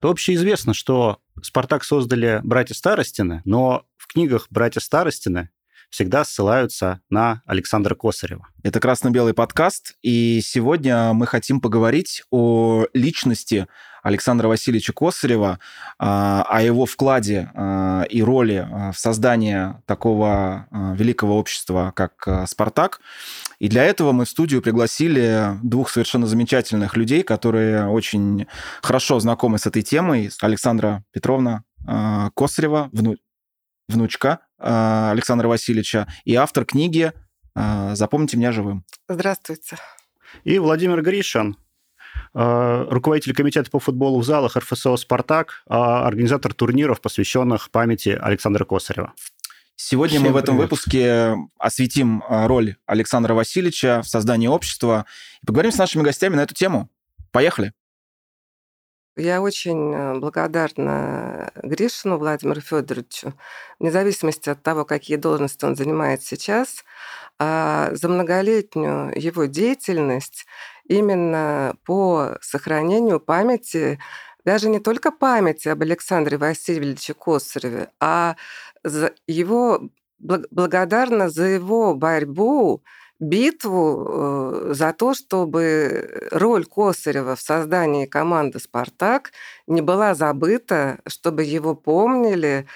то общеизвестно, что «Спартак» создали братья Старостины, но в книгах братья Старостины всегда ссылаются на Александра Косарева. Это «Красно-белый подкаст», и сегодня мы хотим поговорить о личности Александра Васильевича Косарева, а, о его вкладе а, и роли а, в создании такого великого общества, как «Спартак». И для этого мы в студию пригласили двух совершенно замечательных людей, которые очень хорошо знакомы с этой темой. Александра Петровна Косарева, вну... внучка Александра Васильевича, и автор книги «Запомните меня живым». Здравствуйте. И Владимир Гришин, руководитель комитета по футболу в залах РФСО «Спартак», а организатор турниров, посвященных памяти Александра Косарева. Сегодня Всем мы в этом привет. выпуске осветим э, роль Александра Васильевича в создании общества и поговорим с нашими гостями на эту тему. Поехали! Я очень э, благодарна Гришину Владимиру Федоровичу, вне зависимости от того, какие должности он занимает сейчас, а за многолетнюю его деятельность именно по сохранению памяти, даже не только памяти об Александре Васильевиче Косареве, а за его благодарна за его борьбу, битву э, за то, чтобы роль Косарева в создании команды «Спартак» не была забыта, чтобы его помнили,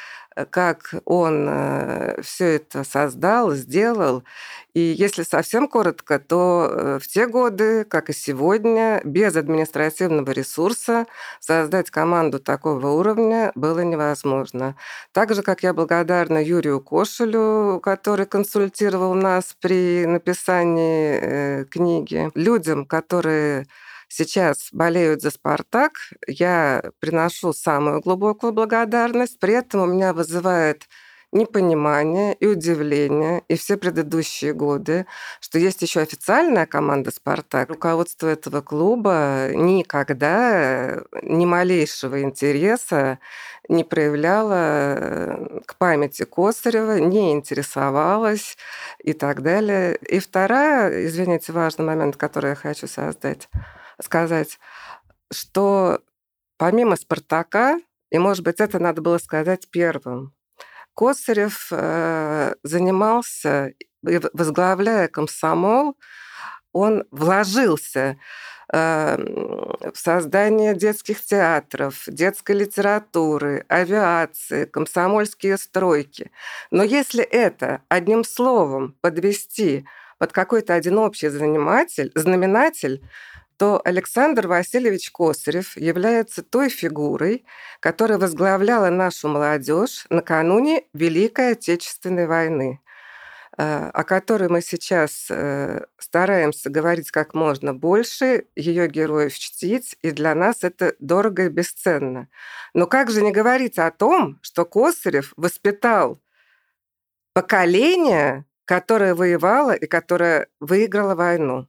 как он э, все это создал, сделал. И если совсем коротко, то э, в те годы, как и сегодня, без административного ресурса создать команду такого уровня было невозможно. Так же, как я благодарна Юрию Кошелю, который консультировал нас при написании книги, людям, которые сейчас болеют за «Спартак», я приношу самую глубокую благодарность. При этом у меня вызывает непонимание и удивление, и все предыдущие годы, что есть еще официальная команда «Спартак». Руководство этого клуба никогда ни малейшего интереса не проявляло э, к памяти Косарева, не интересовалось и так далее. И вторая, извините, важный момент, который я хочу создать – сказать, что помимо «Спартака», и, может быть, это надо было сказать первым, Косарев э, занимался, возглавляя комсомол, он вложился э, в создание детских театров, детской литературы, авиации, комсомольские стройки. Но если это одним словом подвести под какой-то один общий заниматель, знаменатель, то Александр Васильевич Косарев является той фигурой, которая возглавляла нашу молодежь накануне Великой Отечественной войны э, о которой мы сейчас э, стараемся говорить как можно больше, ее героев чтить, и для нас это дорого и бесценно. Но как же не говорить о том, что Косарев воспитал поколение, которое воевало и которое выиграло войну?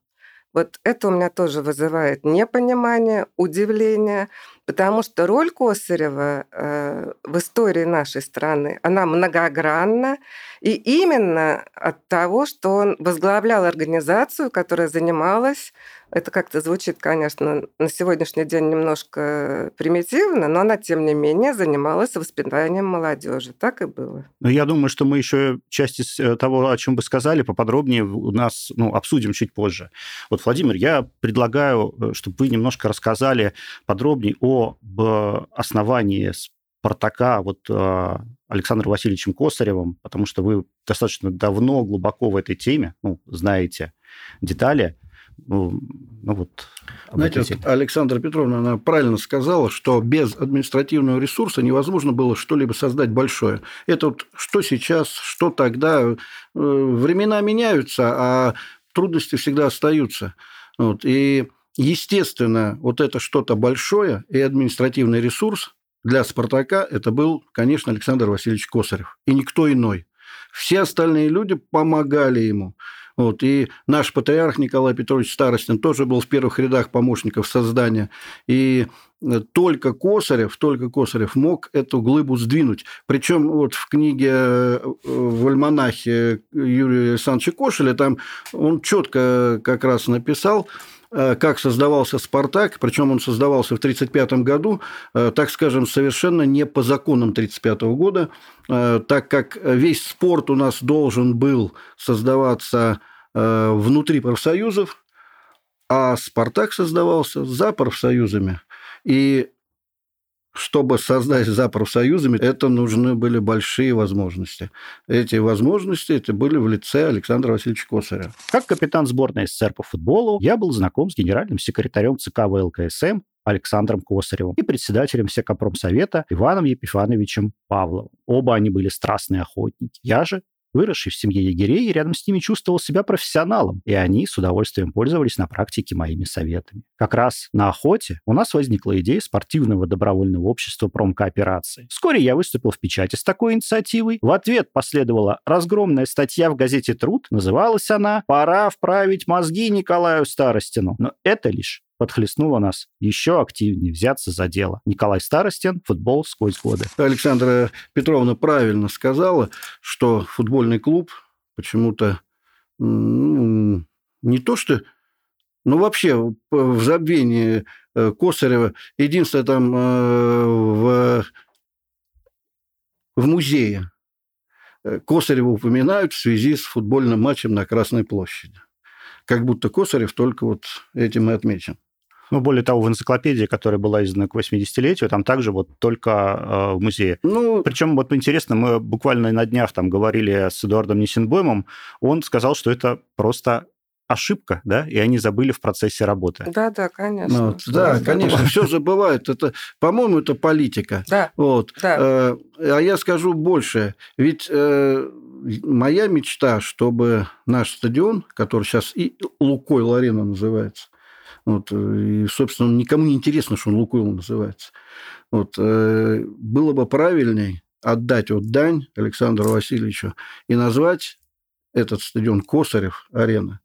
Вот это у меня тоже вызывает непонимание, удивление, потому что роль Косарева э, в истории нашей страны, она многогранна, и именно от того, что он возглавлял организацию, которая занималась это как-то звучит, конечно, на сегодняшний день немножко примитивно, но она, тем не менее, занималась воспитанием молодежи. Так и было. Но я думаю, что мы еще часть из э, того, о чем вы сказали, поподробнее у нас ну, обсудим чуть позже. Вот, Владимир, я предлагаю, э, чтобы вы немножко рассказали подробнее об основании Спартака вот э, Александром Васильевичем Косаревым, потому что вы достаточно давно, глубоко в этой теме, ну, знаете детали. Ну, ну вот, Знаете, вот Александра Петровна она правильно сказала, что без административного ресурса невозможно было что-либо создать большое. Это вот что сейчас, что тогда. Э, времена меняются, а трудности всегда остаются. Вот. И, естественно, вот это что-то большое и административный ресурс для «Спартака» это был, конечно, Александр Васильевич Косарев. И никто иной. Все остальные люди помогали ему. Вот, и наш патриарх Николай Петрович Старостин тоже был в первых рядах помощников создания. И э, только Косарев, только Косарев мог эту глыбу сдвинуть. Причем вот в книге э, в альманахе Юрия Александровича Кошеля там он четко как раз написал, как создавался «Спартак», причем он создавался в 1935 году, э, так скажем, совершенно не по законам 1935 года, так как весь спорт у нас должен был создаваться внутри профсоюзов, а «Спартак» создавался за профсоюзами. И чтобы создать за профсоюзами, это нужны были большие возможности. Эти возможности это были в лице Александра Васильевича Косаря. Как капитан сборной СССР по футболу, я был знаком с генеральным секретарем ЦК ВЛКСМ Александром Косаревым и председателем Секопромсовета Иваном Епифановичем Павловым. Оба они были страстные охотники. Я же Выросший в семье егерей, рядом с ними чувствовал себя профессионалом, и они с удовольствием пользовались на практике моими советами. Как раз на охоте у нас возникла идея спортивного добровольного общества промкооперации. Вскоре я выступил в печати с такой инициативой. В ответ последовала разгромная статья в газете «Труд». Называлась она «Пора вправить мозги Николаю Старостину». Но это лишь подхлестнуло нас еще активнее взяться за дело. Николай Старостин, футбол сквозь годы. Александра Петровна правильно сказала, что футбольный клуб почему-то ну, не то что ну, вообще, в забвении э, Косарева, единственное, там э, в, в музее э, Косарева упоминают в связи с футбольным матчем на Красной площади. Как будто Косарев только вот этим и отмечен. Ну, более того, в энциклопедии, которая была издана к 80-летию, там также вот только э, в музее. Ну... Причем вот интересно, мы буквально на днях там говорили с Эдуардом Нисенбоймом, он сказал, что это просто ошибка, да, и они забыли в процессе работы. Да, да, конечно. Ну, да, да, конечно, все забывают. Это, по-моему, это политика. Да. Вот. Да. Э, а я скажу больше. Ведь э, моя мечта, чтобы наш стадион, который сейчас и Лукойл Арена называется, вот, э, и, собственно, никому не интересно, что он Лукойл называется. Вот, э, было бы правильней отдать вот дань Александру Васильевичу и назвать этот стадион Косарев арена.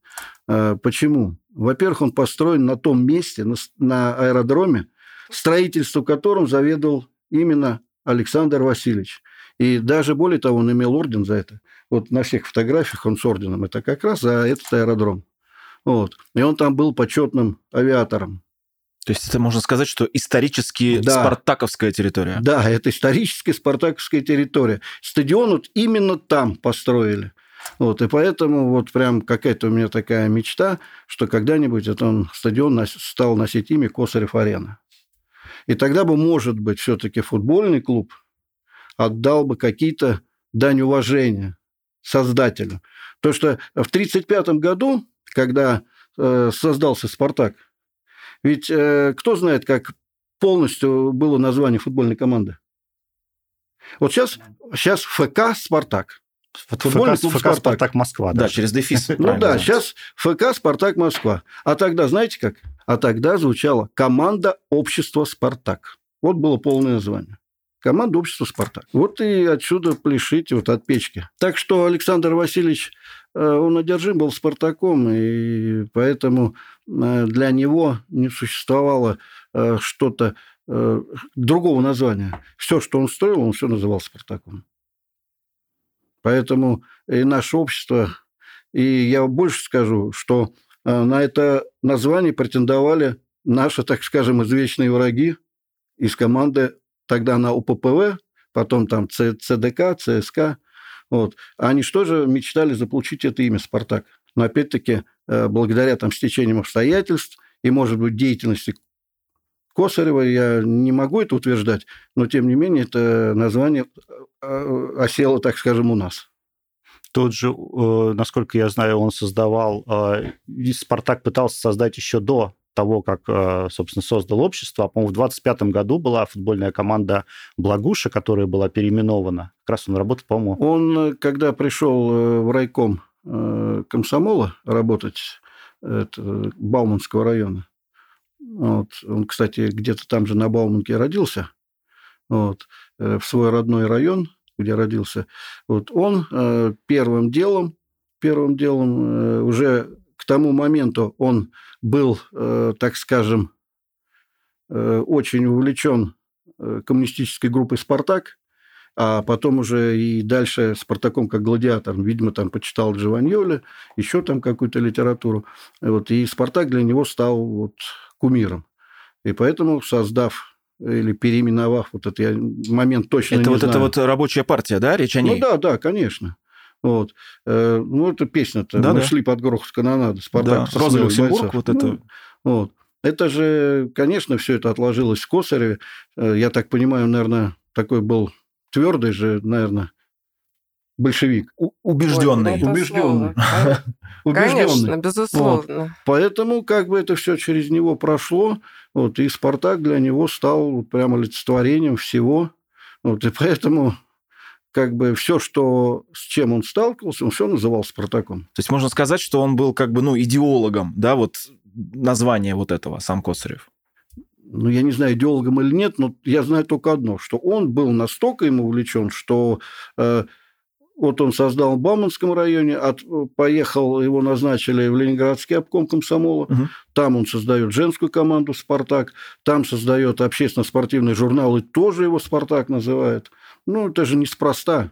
Э, почему? Во-первых, он построен на том месте, на, аэродроме, строительством которым заведовал именно Александр Васильевич. И даже более того, он имел орден за это. Вот на всех фотографиях он с орденом. Это как раз за этот аэродром. Вот. И он там был почетным авиатором. То есть это можно сказать, что исторически да. спартаковская территория. Да, это исторически спартаковская территория. Стадион вот именно там построили. Вот, и поэтому вот прям какая-то у меня такая мечта, что когда-нибудь этот стадион стал носить имя Косарев-Арена. И тогда бы, может быть, все-таки футбольный клуб отдал бы какие-то дань уважения создателю. То, что в 1935 году когда э, создался «Спартак». Ведь э, кто знает, как полностью было название футбольной команды? Вот сейчас, сейчас ФК «Спартак». Футбольный ФК, клуб ФК «Спартак». «Спартак Москва». Да, да через дефис. Ну да, сейчас ФК «Спартак Москва». А тогда, знаете как? А тогда звучала «Команда общества «Спартак». Вот было полное название. Команда общества «Спартак». Вот и отсюда пляшите вот от печки. Так что Александр Васильевич Э, он одержим был Спартаком, и поэтому э, для него не существовало э, что-то другого названия. Все, что он строил, он все называл Спартаком. Поэтому и наше общество, и я больше скажу, что на это название претендовали наши, так скажем, извечные враги из команды тогда на УППВ, потом там ЦДК, ЦСК, вот. Они что же мечтали заполучить это имя «Спартак». Но опять-таки, э, благодаря там стечениям обстоятельств и, может быть, деятельности Косарева, я не могу это утверждать, но, тем не менее, это название э, осело, так скажем, у нас. Тот же, э, насколько я знаю, он создавал... «Спартак» пытался создать еще до того, как, э, собственно, создал общество. А, по-моему, в 25 году была футбольная команда «Благуша», которая была переименована. Как раз он работал, по-моему... Он, э, когда пришел э, в райком комсомола работать, это, Бауманского района, вот, он, кстати, где-то там же на Бауманке родился, вот, в свой родной район, где родился, вот, он первым делом, первым делом уже к тому моменту он был, э, так скажем, э, очень увлечен э, коммунистической группой «Спартак», а потом уже и дальше «Спартаком» как гладиатор. Видимо, там почитал Джованьоли, еще там какую-то литературу. Вот, и «Спартак» для него стал вот кумиром. И поэтому, создав или переименовав вот этот я момент точно это не вот знаю. Это вот рабочая партия, да, речь о ней? Ну да, да, конечно. Вот. Э, ну, это песня-то. Да, Мы да. шли под грохот канонады. Спартак да, Роза Люксембург, вот это... Ну, вот. Это же, конечно, все это отложилось в Косареве. Э, я так понимаю, наверное, такой был твердый же, наверное, большевик. У- убежденный. Ой, убежденный. Конечно, безусловно. Вот. Поэтому как бы это все через него прошло. Вот, и Спартак для него стал вот прямо олицетворением всего. Вот, и поэтому как бы все, что, с чем он сталкивался, он все называл Спартаком. То есть можно сказать, что он был как бы, ну, идеологом, да, вот название вот этого, сам Косарев? Ну, я не знаю, идеологом или нет, но я знаю только одно, что он был настолько ему увлечен, что э, вот он создал в Бауманском районе, от, поехал, его назначили в Ленинградский обком комсомола. Угу. Там он создает женскую команду «Спартак», там создает общественно-спортивный журнал, и тоже его «Спартак» называют. Ну, это же неспроста.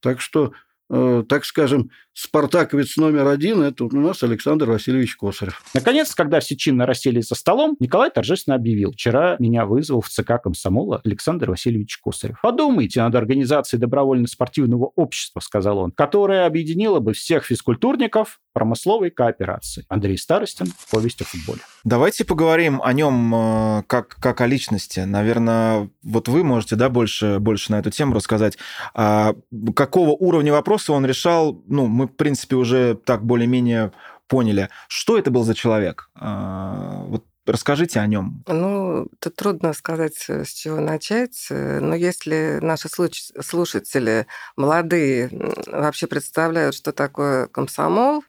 Так что Э, так скажем, спартаковец номер один – это у нас Александр Васильевич Косарев. Наконец, когда все чинно расселись за столом, Николай торжественно объявил. Вчера меня вызвал в ЦК комсомола Александр Васильевич Косарев. Подумайте над организацией добровольно-спортивного общества, сказал он, которое объединило бы всех физкультурников промысловой кооперации. Андрей Старостин, повесть о футболе. Давайте поговорим о нем э, как, как о личности. Наверное, вот вы можете да, больше, больше на эту тему рассказать. А какого уровня вопроса он решал? Ну, мы, в принципе, уже так более-менее поняли. Что это был за человек? А, вот Расскажите о нем. Ну, это трудно сказать, с чего начать. Но если наши слушатели молодые вообще представляют, что такое комсомол,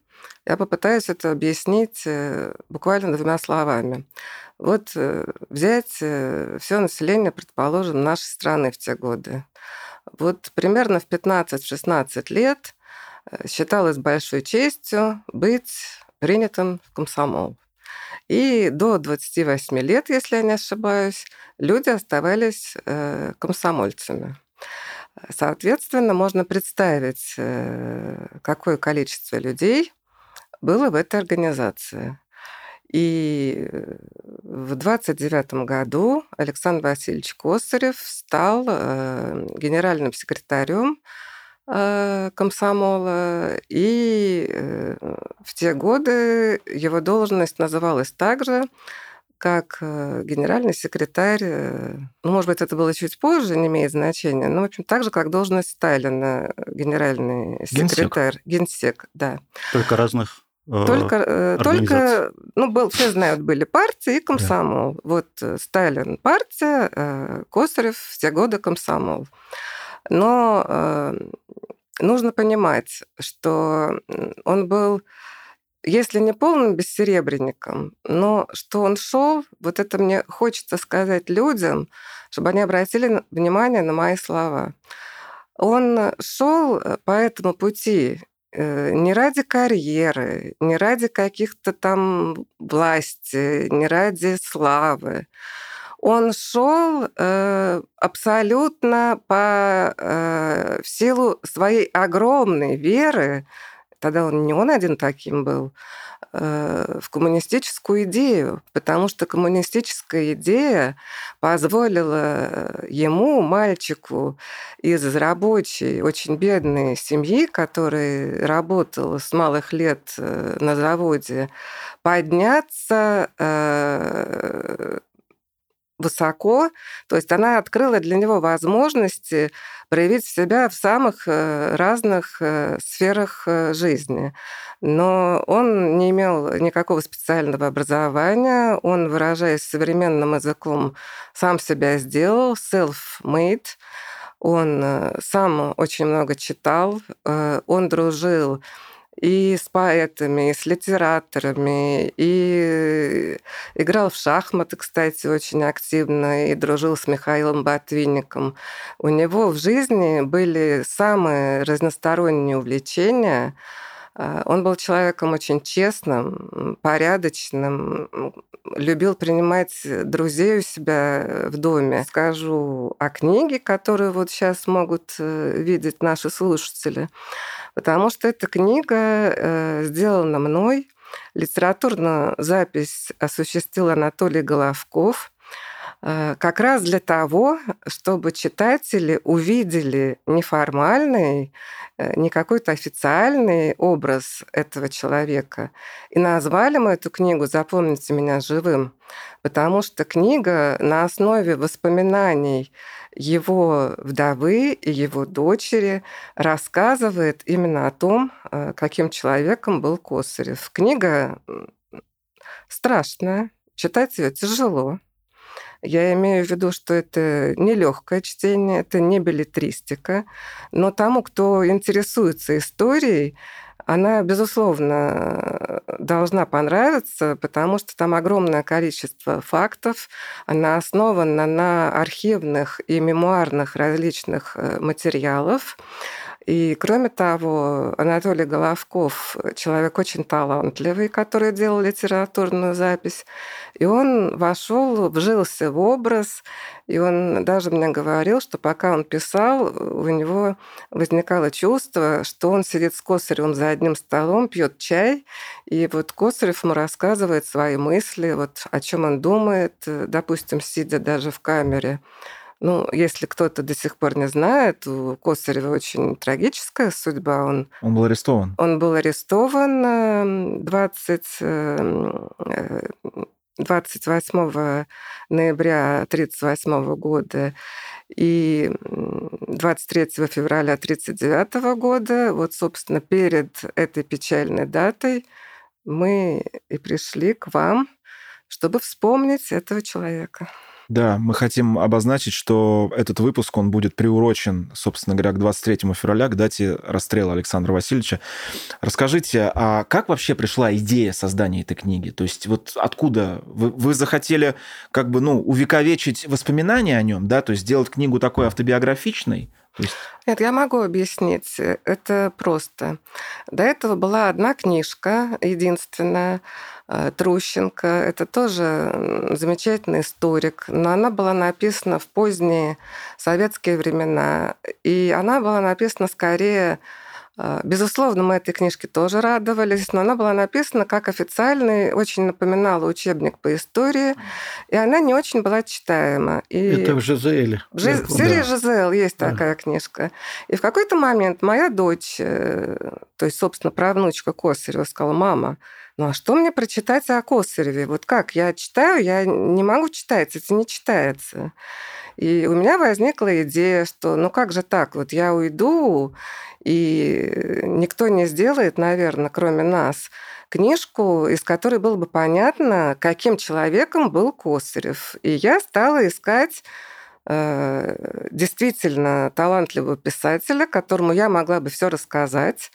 я попытаюсь это объяснить э, буквально двумя словами. Вот э, взять э, все население, предположим, нашей страны в те годы. Вот примерно в 15-16 лет считалось большой честью быть принятым в комсомол. И до 28 лет, если я не ошибаюсь, люди оставались комсомольцами. Соответственно, можно представить, какое количество людей было в этой организации. И э, в 29 году Александр Васильевич Косарев стал э, генеральным секретарем э, комсомола, и в те годы его должность называлась также как генеральный секретарь, ну, может быть, это было чуть позже, не имеет значения, но, в общем, так же, как должность Сталина, генеральный секретарь, генсек, генсек да. Только разных только, э, только, ну, был, все знают, были партии и комсомол. Да. Вот э, Сталин партия, Косарев все годы комсомол. Но э, нужно понимать, что он был, если не полным бессеребренником, но что он шел, вот это мне хочется сказать людям, чтобы они обратили внимание на мои слова. Он шел по этому пути Э, не ради карьеры, не ради каких-то там власти, не ради славы. Он шел э, абсолютно по э, в силу своей огромной веры. Тогда он не он один таким был, Э, в коммунистическую идею, потому что коммунистическая идея позволила ему, мальчику из рабочей, очень бедной семьи, который работал с малых лет э, на заводе, подняться э, высоко, то есть она открыла для него возможности проявить себя в самых э, разных э, сферах э, жизни. Но он не имел никакого специального образования, он, выражаясь современным языком, сам себя сделал, self-made, он сам очень много читал, он дружил и с поэтами, и с литераторами, и играл в шахматы, кстати, очень активно, и дружил с Михаилом Ботвинником. У него в жизни были самые разносторонние увлечения, он был человеком очень честным, порядочным, любил принимать друзей у себя в доме. Скажу о книге, которую вот сейчас могут э, видеть наши слушатели, потому что эта книга э, сделана мной. Литературную запись осуществил Анатолий Головков – Э, как раз для того, чтобы читатели увидели неформальный, э, не какой-то официальный образ этого человека. И назвали мы эту книгу «Запомните меня живым», потому что книга на основе воспоминаний его вдовы и его дочери рассказывает именно о том, э, каким человеком был Косарев. Книга страшная, читать ее тяжело. Я имею в виду, что это не легкое чтение, это не билетристика, но тому, кто интересуется историей, она, безусловно, должна понравиться, потому что там огромное количество фактов. Она основана на архивных и мемуарных различных э, материалов. И кроме того, Анатолий Головков человек очень талантливый, который делал литературную запись. И он вошел, вжился в образ, и он даже мне говорил, что пока он писал, у него возникало чувство, что он сидит с Косаревым за одним столом, пьет чай, и вот Косарев ему рассказывает свои мысли, вот о чем он думает, допустим, сидя даже в камере. Ну, если кто-то до сих пор не знает, у Косарева очень трагическая судьба. Он, он был арестован. Он был арестован 20, 28 ноября 1938 года и 23 февраля 1939 года, вот, собственно, перед этой печальной датой мы и пришли к вам, чтобы вспомнить этого человека. Да, мы хотим обозначить, что этот выпуск, он будет приурочен, собственно говоря, к 23 февраля, к дате расстрела Александра Васильевича. Расскажите, а как вообще пришла идея создания этой книги? То есть вот откуда? Вы, вы захотели как бы, ну, увековечить воспоминания о нем, да, то есть сделать книгу такой автобиографичной? есть... Нет, я могу объяснить. Это просто. До этого была одна книжка, единственная, Трущенко. Это тоже замечательный историк, но она была написана в поздние советские времена. И она была написана скорее а, безусловно, мы этой книжке тоже радовались, но она была написана как официальный, очень напоминала учебник по истории, и она не очень была читаема. И Это в ЖЗЛ. В, Жи... в серии да. ЖЗЛ есть да. такая книжка. И в какой-то момент моя дочь, э, то есть, собственно, правнучка Косарева, сказала, мама, ну а что мне прочитать о Косареве? Вот как? Я читаю, я не могу читать, это не читается. И у меня возникла идея, что ну как же так, вот я уйду, и никто не сделает, наверное, кроме нас, книжку, из которой было бы понятно, каким человеком был Косарев. И я стала искать действительно талантливого писателя, которому я могла бы все рассказать.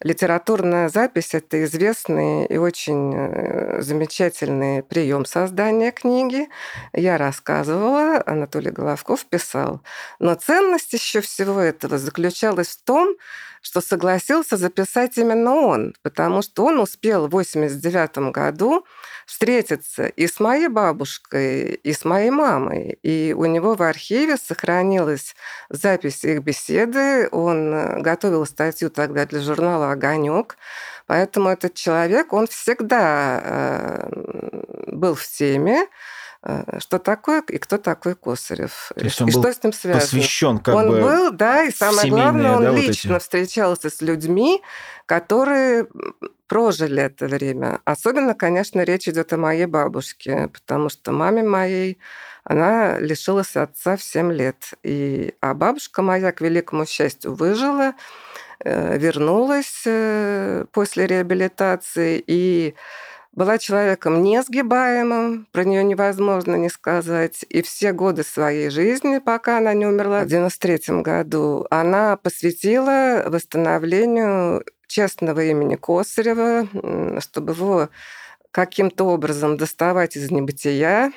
Литературная запись – это известный и очень э, замечательный прием создания книги. Я рассказывала, Анатолий Головков писал. Но ценность еще всего этого заключалась в том, что согласился записать именно он, потому что он успел в 89 году встретиться и с моей бабушкой, и с моей мамой. И у него в архиве сохранилась запись их беседы. Он э, готовил статью тогда для журнала «Огонек». Поэтому этот человек, он всегда э, был в теме, что такое и кто такой Косарев. То есть он и был что с ним связано. Посвящен как он бы был, да, и самое главное, он да, лично вот встречался с людьми, которые прожили это время. Особенно, конечно, речь идет о моей бабушке, потому что маме моей она лишилась отца в 7 лет. И, а бабушка моя, к великому счастью, выжила, э, вернулась э, после реабилитации и была человеком несгибаемым, про нее невозможно не сказать. И все годы своей жизни, пока она не умерла в 93 году, она посвятила восстановлению честного имени Косарева, чтобы его каким-то образом доставать из небытия,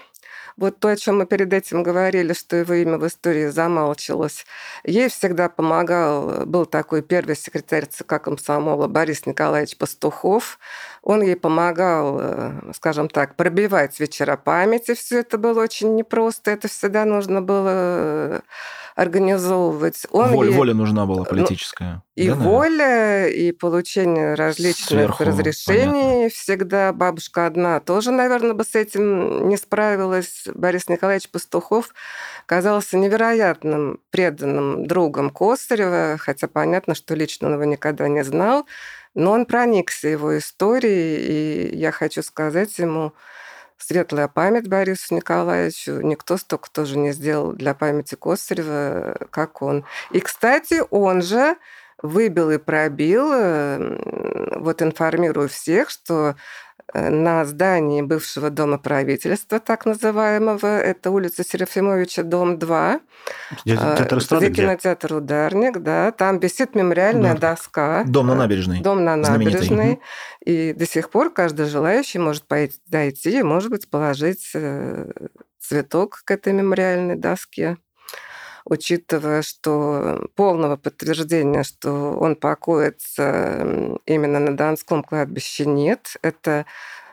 Вот то, о чем мы перед этим говорили, что его имя в истории замалчивалось. Ей всегда помогал, был такой первый секретарь ЦК комсомола Борис Николаевич Пастухов. Он ей помогал, э, скажем так, пробивать вечера памяти. Все это было очень непросто. Это всегда нужно было организовывать. Он Воль, ей... Воля нужна была ну, политическая. И да, воля, и получение различных Сверху, разрешений понятно. всегда. Бабушка одна тоже, наверное, бы с этим не справилась. Борис Николаевич Пастухов казался невероятным преданным другом Косарева, хотя понятно, что лично он его никогда не знал. Но он проникся его историей, и я хочу сказать ему, Светлая память Борису Николаевичу. Никто столько тоже не сделал для памяти Косарева, как он. И, кстати, он же выбил и пробил, вот информирую всех, что Э, на здании бывшего дома правительства, так называемого. Это улица Серафимовича, дом 2. Театр где кинотеатр «Ударник», да. Там висит мемориальная Удар. доска. Дом на набережной. Дом на набережной. И до сих пор каждый желающий может пойти, дойти и, может быть, положить э, цветок к этой мемориальной доске учитывая, что полного подтверждения, что он покоится именно на Донском кладбище, нет. Это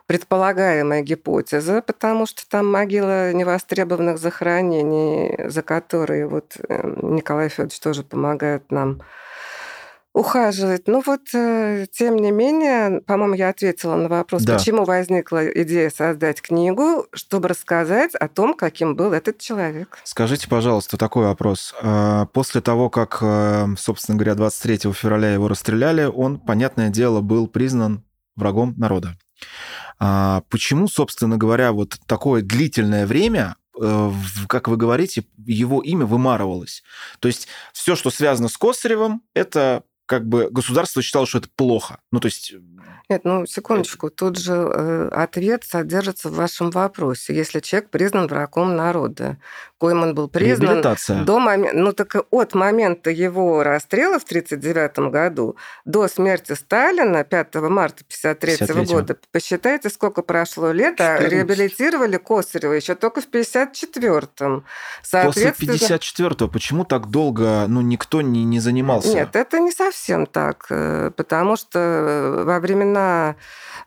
предполагаемая гипотеза, потому что там могила невостребованных захоронений, за которые вот эм, Николай Федорович тоже помогает нам ухаживать. Ну вот, э, тем не менее, по-моему, я ответила на вопрос, да. почему возникла идея создать книгу, чтобы рассказать о том, каким был этот человек. Скажите, пожалуйста, такой вопрос. А, после того, как, э, собственно говоря, 23 февраля его расстреляли, он, понятное дело, был признан врагом народа. А, почему, собственно говоря, вот такое длительное время э, как вы говорите, его имя вымарывалось. То есть все, что связано с Косаревым, это как бы государство считало, что это плохо. Ну, то есть... Нет, ну, секундочку. Тут же э, ответ содержится в вашем вопросе. Если человек признан врагом народа, коим он был признан до момента... Ну, так от момента его расстрела в 1939 году до смерти Сталина 5 марта 1953 года, посчитайте, сколько прошло лет, а реабилитировали Косарева еще только в 1954-м. После 54-го почему так долго ну, никто не, не занимался? Нет, это не совсем совсем так, э, потому что э, во времена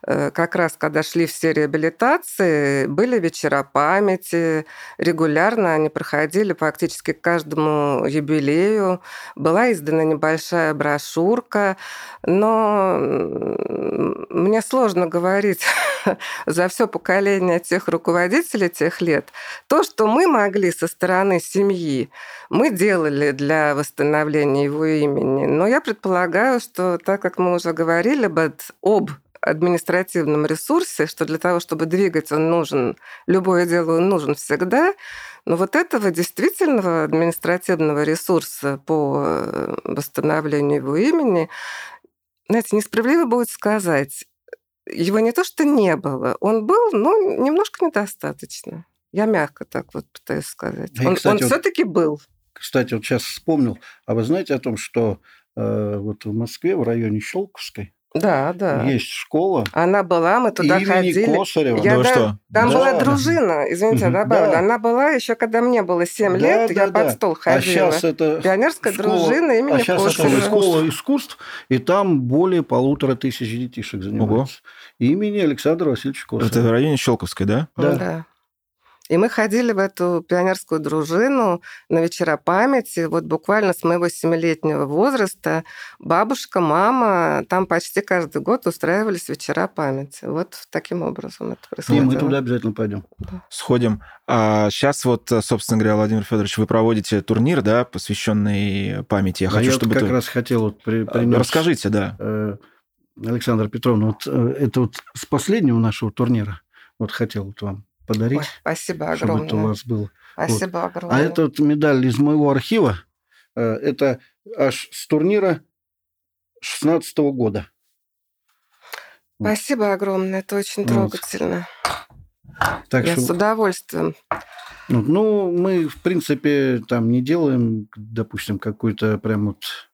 Э, как раз когда шли все реабилитации, были вечера памяти, регулярно они проходили практически к каждому юбилею. Была издана небольшая брошюрка, но мне сложно говорить за все поколение тех руководителей тех лет. То, что мы могли со стороны семьи, мы делали для восстановления его имени. Но я предполагаю, что так как мы уже говорили об административном ресурсе, что для того, чтобы двигать, он нужен, любое дело он нужен всегда, но вот этого действительного административного ресурса по э, восстановлению его имени, знаете, несправедливо будет сказать, его не то что не было, он был, но немножко недостаточно. Я мягко так вот пытаюсь сказать. И, он он вот, все-таки был. Кстати, вот сейчас вспомнил, а вы знаете о том, что э, вот в Москве, в районе Щелковской, да, да. Есть школа. Она была, мы туда имени ходили. Косарева. Я, да, что? Там да. была дружина, извините, угу, добавлю. Да. Она была еще, когда мне было 7 да, лет, да, я да. под стол ходила. А сейчас это Пионерская школа, дружина имени а сейчас Косарева. это школа искусств, и там более полутора тысяч детишек занимаются. Ого. Имени Александра Васильевича Косарева. Это в районе Щелковской, да? Да. да. И мы ходили в эту пионерскую дружину на вечера памяти. Вот буквально с моего семилетнего возраста бабушка, мама там почти каждый год устраивались вечера памяти. Вот таким образом это происходило. И мы туда обязательно пойдем. Да. Сходим. А сейчас вот, собственно говоря, Владимир Федорович, вы проводите турнир, да, посвященный памяти. Я а хочу, я чтобы как это... раз хотел вот при, принес... Расскажите, да. Э, Александр Петровна, вот э, это вот с последнего нашего турнира вот хотел вот вам подарить. Ой, спасибо огромное. Чтобы это у вас было. Спасибо вот. огромное. А это вот медаль из моего архива. Э, это аж с турнира 16 -го года. Спасибо огромное, это очень трогательно. Так Я что... с удовольствием. Ну, мы, в принципе, там не делаем, допустим, какой-то прям вот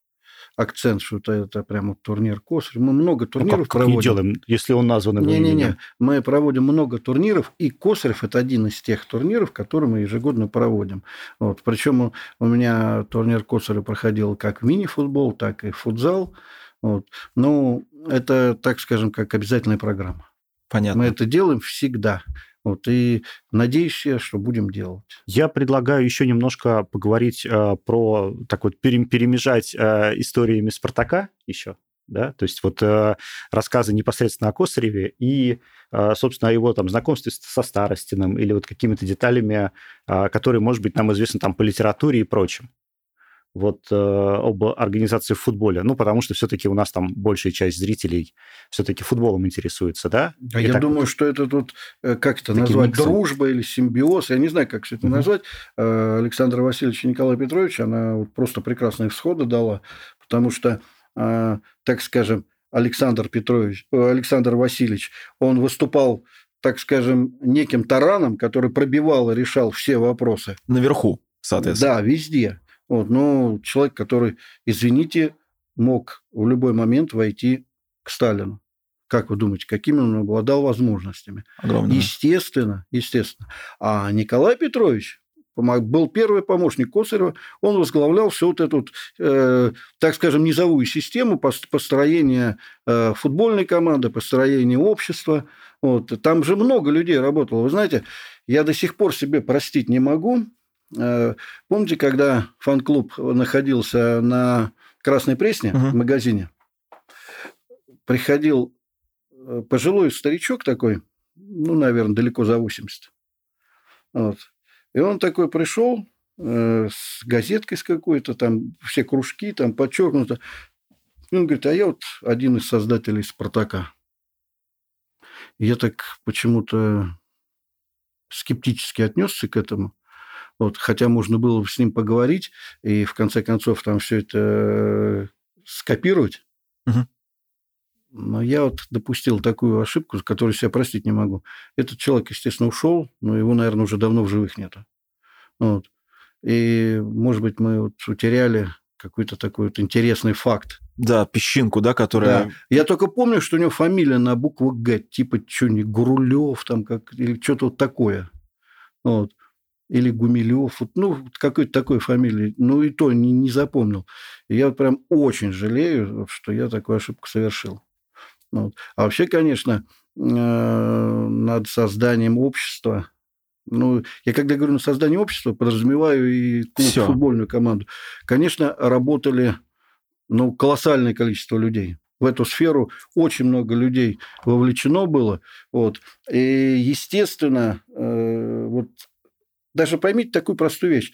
акцент, что это, это прямо турнир Косарев. Мы много турниров ну, как, проводим. Как не делаем, если он назван его Не-не-не, мы проводим много турниров, и Косарев – это один из тех турниров, которые мы ежегодно проводим. Вот. Причем у меня турнир Косарева проходил как мини-футбол, так и футзал. Вот. Ну, это, так скажем, как обязательная программа. Понятно. Мы это делаем всегда. Вот, и надеюсь я, что будем делать. Я предлагаю еще немножко поговорить э, про, так вот, перемежать э, историями Спартака еще, да, то есть вот э, рассказы непосредственно о Косареве и, э, собственно, о его там знакомстве со Старостиным или вот какими-то деталями, э, которые, может быть, нам известны там по литературе и прочим вот э, об организации в футболе. Ну, потому что все-таки у нас там большая часть зрителей все-таки футболом интересуется, да? А я думаю, вот, что это тут, э, как это назвать, миксы. дружба или симбиоз, я не знаю, как все это угу. назвать. Э, Александра Васильевича и Николая Петровича, она вот просто прекрасные всходы дала, потому что, э, так скажем, Александр Петрович, Александр Васильевич, он выступал так скажем, неким тараном, который пробивал и решал все вопросы. Наверху, соответственно. Да, везде. Вот, но человек, который, извините, мог в любой момент войти к Сталину. Как вы думаете, какими он обладал возможностями? Огромное. Естественно, естественно. А Николай Петрович был первый помощник Косарева, он возглавлял всю вот эту, э, так скажем, низовую систему построения э, футбольной команды, построения общества. Вот. Там же много людей работало. Вы знаете, я до сих пор себе простить не могу, помните, когда фан-клуб находился на Красной Пресне угу. в магазине, приходил э, пожилой старичок такой, ну, наверное, далеко за 80. Вот. И он такой пришел э, с газеткой с какой-то, там все кружки, там подчеркнуто. И он говорит, а я вот один из создателей «Спартака». И я так почему-то скептически отнесся к этому. Вот, хотя можно было бы с ним поговорить и в конце концов там все это э, скопировать. Угу. Но я вот допустил такую ошибку, которую себя простить не могу. Этот человек, естественно, ушел, но его, наверное, уже давно в живых нету. Вот. И, может быть, мы вот утеряли какой-то такой вот интересный факт. Да, песчинку, да, которая... Да. Я только помню, что у него фамилия на букву Г, типа что-нибудь Гурулев там, как, или что-то вот такое. Вот или Гумилев, ну, какой-то такой фамилии, ну, и то не, не запомнил. И я прям очень жалею, что я такую ошибку совершил. Вот. А вообще, конечно, э, над созданием общества, ну, я когда говорю на создание общества, подразумеваю и клуб, Всё. футбольную команду. Конечно, работали ну, колоссальное количество людей. В эту сферу очень много людей вовлечено было. Вот. И, естественно, э, вот даже поймите такую простую вещь,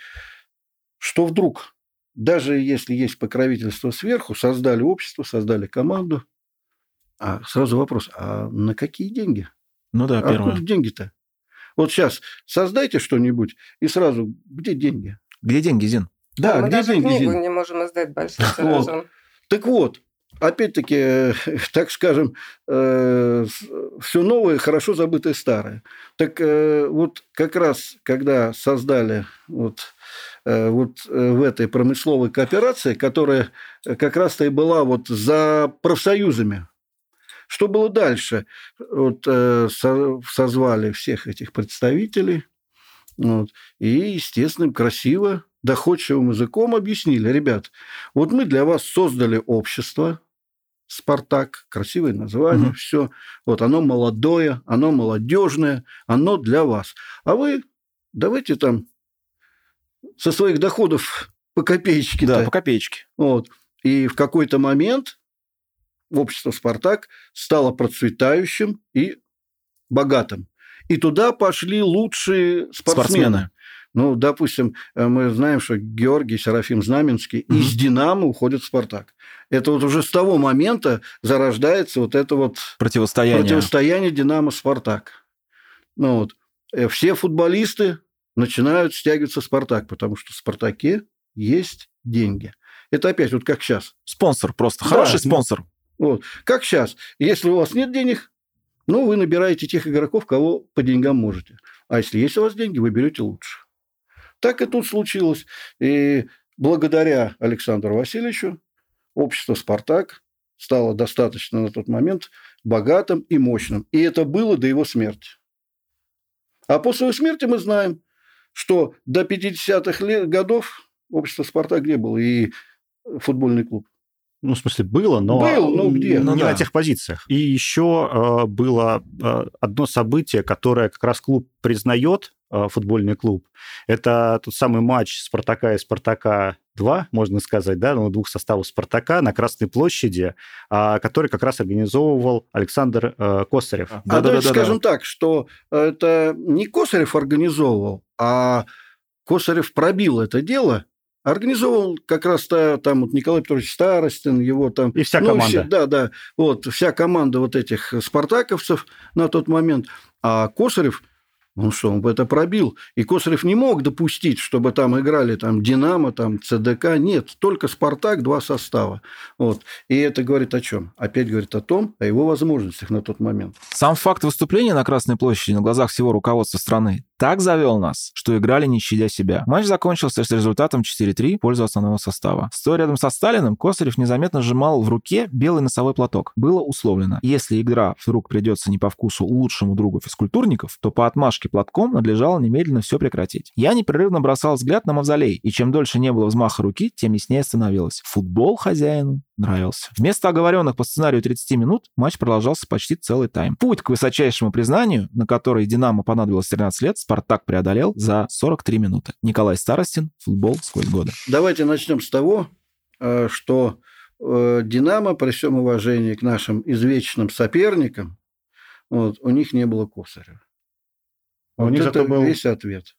что вдруг, даже если есть покровительство сверху, создали общество, создали команду, а сразу вопрос, а на какие деньги? Ну да, первое. Откуда деньги-то? Вот сейчас создайте что-нибудь, и сразу, где деньги? Где деньги, Зин? Да, да где даже деньги, книгу Зин? не можем издать большим. Вот. Так вот, опять-таки, так скажем, э, все новое, хорошо забытое старое. Так э, вот как раз, когда создали вот, э, вот в этой промысловой кооперации, которая как раз-то и была вот за профсоюзами, что было дальше? Вот, созвали всех этих представителей, вот, и, естественно, красиво доходчивым языком объяснили, ребят, вот мы для вас создали общество, Спартак, красивое название, угу. все. Вот оно молодое, оно молодежное, оно для вас. А вы давайте там со своих доходов по копеечке. Да, по копеечке. Вот. И в какой-то момент общество «Спартак» стало процветающим и богатым. И туда пошли лучшие спортсмены. спортсмены. Ну, допустим, э, мы знаем, что Георгий Серафим Знаменский угу. из «Динамо» уходит в «Спартак». Это вот уже с того момента зарождается вот это вот противостояние, противостояние «Динамо-Спартак». Ну, вот. Э, все футболисты начинают стягиваться в «Спартак», потому что в «Спартаке» есть деньги. Это опять вот как сейчас. Спонсор просто, хороший да. спонсор. Вот. Как сейчас. Если у вас нет денег, ну, вы набираете тех игроков, кого по деньгам можете. А если есть у вас деньги, вы берете лучше. Так и тут случилось. И благодаря Александру Васильевичу общество «Спартак» стало достаточно на тот момент богатым и мощным. И это было до его смерти. А после его смерти мы знаем, что до 50-х годов общество «Спартак» где было? И футбольный клуб. Ну, в смысле, было, но Был, ну, где? не Ну, на да. тех позициях. И еще э, было э, одно событие, которое как раз клуб признает, футбольный клуб. Это тот самый матч Спартака и Спартака 2, можно сказать, да, ну, двух составов Спартака на Красной площади, а, который как раз организовывал Александр э, Косарев. А Да-да-да-да-да. давайте скажем так, что это не Косарев организовывал, а Косарев пробил это дело, организовал как раз -то, там вот Николай Петрович Старостин, его там... И вся ну, команда. все- да, да, вот вся команда вот этих спартаковцев на тот момент. А Косарев, ну что, он бы это пробил. И Косарев не мог допустить, чтобы там играли там Динамо, там ЦДК. Нет, только Спартак, два состава. Вот. И это говорит о чем? Опять говорит о том, о его возможностях на тот момент. Сам факт выступления на Красной площади на глазах всего руководства страны так завел нас, что играли не щадя себя. Матч закончился с результатом 4-3 в пользу основного состава. Стоя рядом со Сталиным, Косарев незаметно сжимал в руке белый носовой платок. Было условлено, если игра вдруг придется не по вкусу лучшему другу физкультурников, то по отмашке платком надлежало немедленно все прекратить. Я непрерывно бросал взгляд на мавзолей, и чем дольше не было взмаха руки, тем яснее становилось. Футбол хозяину нравился. Вместо оговоренных по сценарию 30 минут матч продолжался почти целый тайм. Путь к высочайшему признанию, на который «Динамо» понадобилось 13 лет, «Спартак» преодолел за 43 минуты. Николай Старостин, футбол сквозь годы. Давайте начнем с того, э, что э, «Динамо», при всем уважении к нашим извечным соперникам, вот, у них не было Косарева. А у Вот них это зато был весь ответ.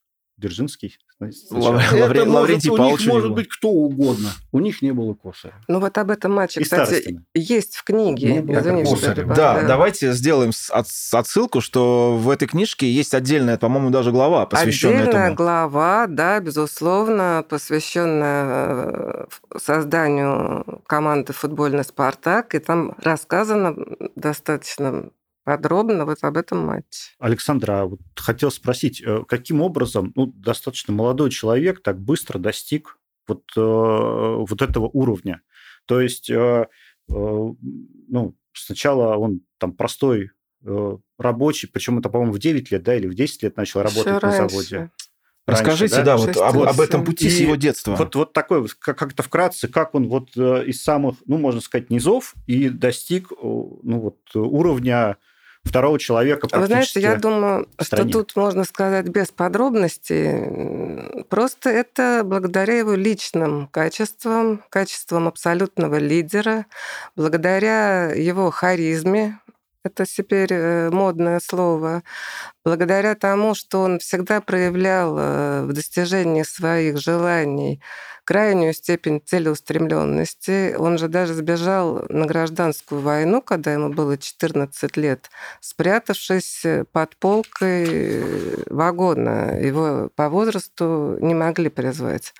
Это Лаврентий может, у них может быть кто угодно. У них не было Косарева. Ну вот об этом матче, И кстати, Старостина. есть в книге. Извини, что Косарева. перебиваю. Да, давайте сделаем отсылку, что в этой книжке есть отдельная, по-моему, даже глава, посвященная Отдельная этому. глава, да, безусловно, посвященная э, созданию команды футбольный «Спартак», и там рассказано достаточно подробно вот об этом матче. Александр, а вот хотел спросить, э, каким образом ну, достаточно молодой человек так быстро достиг вот, э, вот этого уровня? То есть, э, ну, сначала он там простой рабочий, причем это, по-моему, в 9 лет, да, или в 10 лет начал работать Ещё на раньше. заводе. Расскажите, Раньше, да, да? вот об, об этом пути с И его детства. Вот, вот такой, как- как-то вкратце, как он вот из самых, ну, можно сказать, низов и достиг, ну, вот уровня второго человека Вы знаете, я думаю, что тут можно сказать без подробностей. Просто это благодаря его личным качествам, качествам абсолютного лидера, благодаря его харизме, это теперь э, модное слово, благодаря тому, что он всегда проявлял э, в достижении своих желаний крайнюю степень целеустремленности. Он же даже сбежал на гражданскую войну, когда ему было 14 лет, спрятавшись под полкой вагона. Его по возрасту не могли призвать.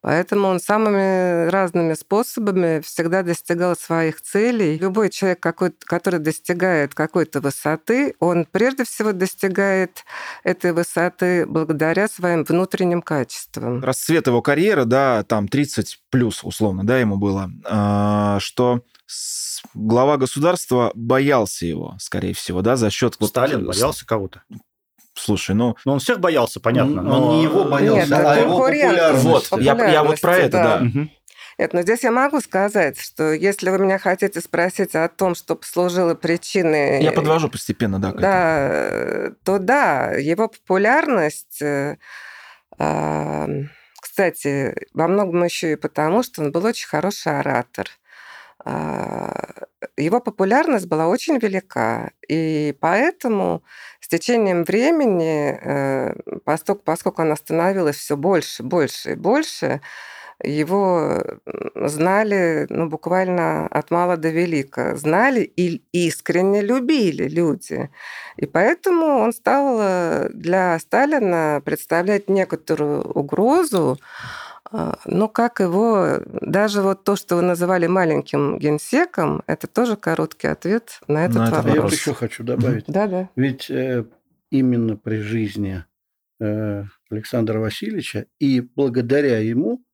Поэтому он самыми разными способами всегда достигал своих целей. Любой человек, какой- который достигает какой-то высоты, он прежде всего достигает этой высоты благодаря своим внутренним качествам. расцвет его карьеры, да, там 30 плюс, условно, да, ему было, а, что глава государства боялся его, скорее всего, да, за счет... вот- Сталин боялся кого-то. Слушай, ну, Ну, он всех боялся, понятно. Он но- не его боялся, Нет, а его популярность. вот, я, я вот про это, да. Мгм. Нет, но здесь я могу сказать, что если вы меня хотите спросить о том, что послужило причиной... Я подвожу постепенно, да. к этому. Да, то да, его популярность, э, кстати, во многом еще и потому, что он был очень хороший оратор. А, Его популярность была очень велика, и поэтому с течением времени, э, поскольку, она становилась все больше, больше и больше, его знали ну, буквально от мала до велика. Знали и искренне любили люди. И поэтому он стал э, для Сталина представлять некоторую угрозу, а, но как его, даже вот то, что вы называли маленьким генсеком, это тоже короткий ответ на этот На этот я вопрос. вопрос. еще хочу добавить. Да-да. Ведь э, именно при жизни э, Александра Васильевича и благодаря ему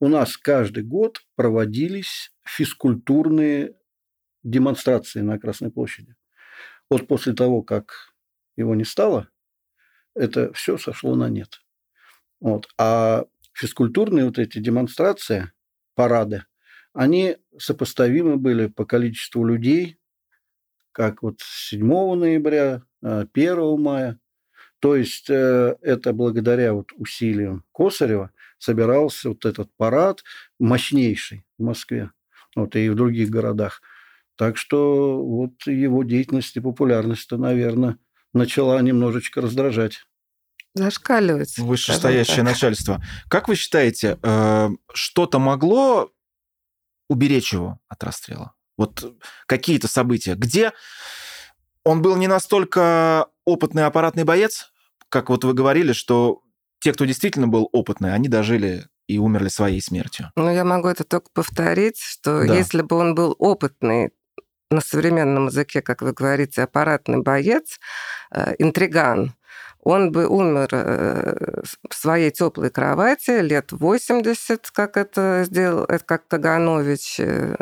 у нас каждый год проводились физкультурные демонстрации на Красной площади. Вот после того, как его не стало, это все сошло на нет. Вот. А физкультурные вот эти демонстрации, парады, они сопоставимы были по количеству людей, как вот 7 ноября, 1 а, мая. То есть э, это благодаря вот усилиям Косарева собирался вот этот парад мощнейший в Москве вот, и в других городах. Так что вот его деятельность и популярность-то, наверное, начала немножечко раздражать. Зашкаливать. Вышестоящее начальство. Как вы считаете, э, что-то могло уберечь его от расстрела? Вот какие-то события, где он был не настолько опытный аппаратный боец, как вот вы говорили, что те, кто действительно был опытный, они дожили и умерли своей смертью. Ну, я могу это только повторить, что да. если бы он был опытный на современном языке, как вы говорите, аппаратный боец, э, интриган, он бы умер э, в своей теплой кровати лет 80, как это сделал, это как Каганович. Э,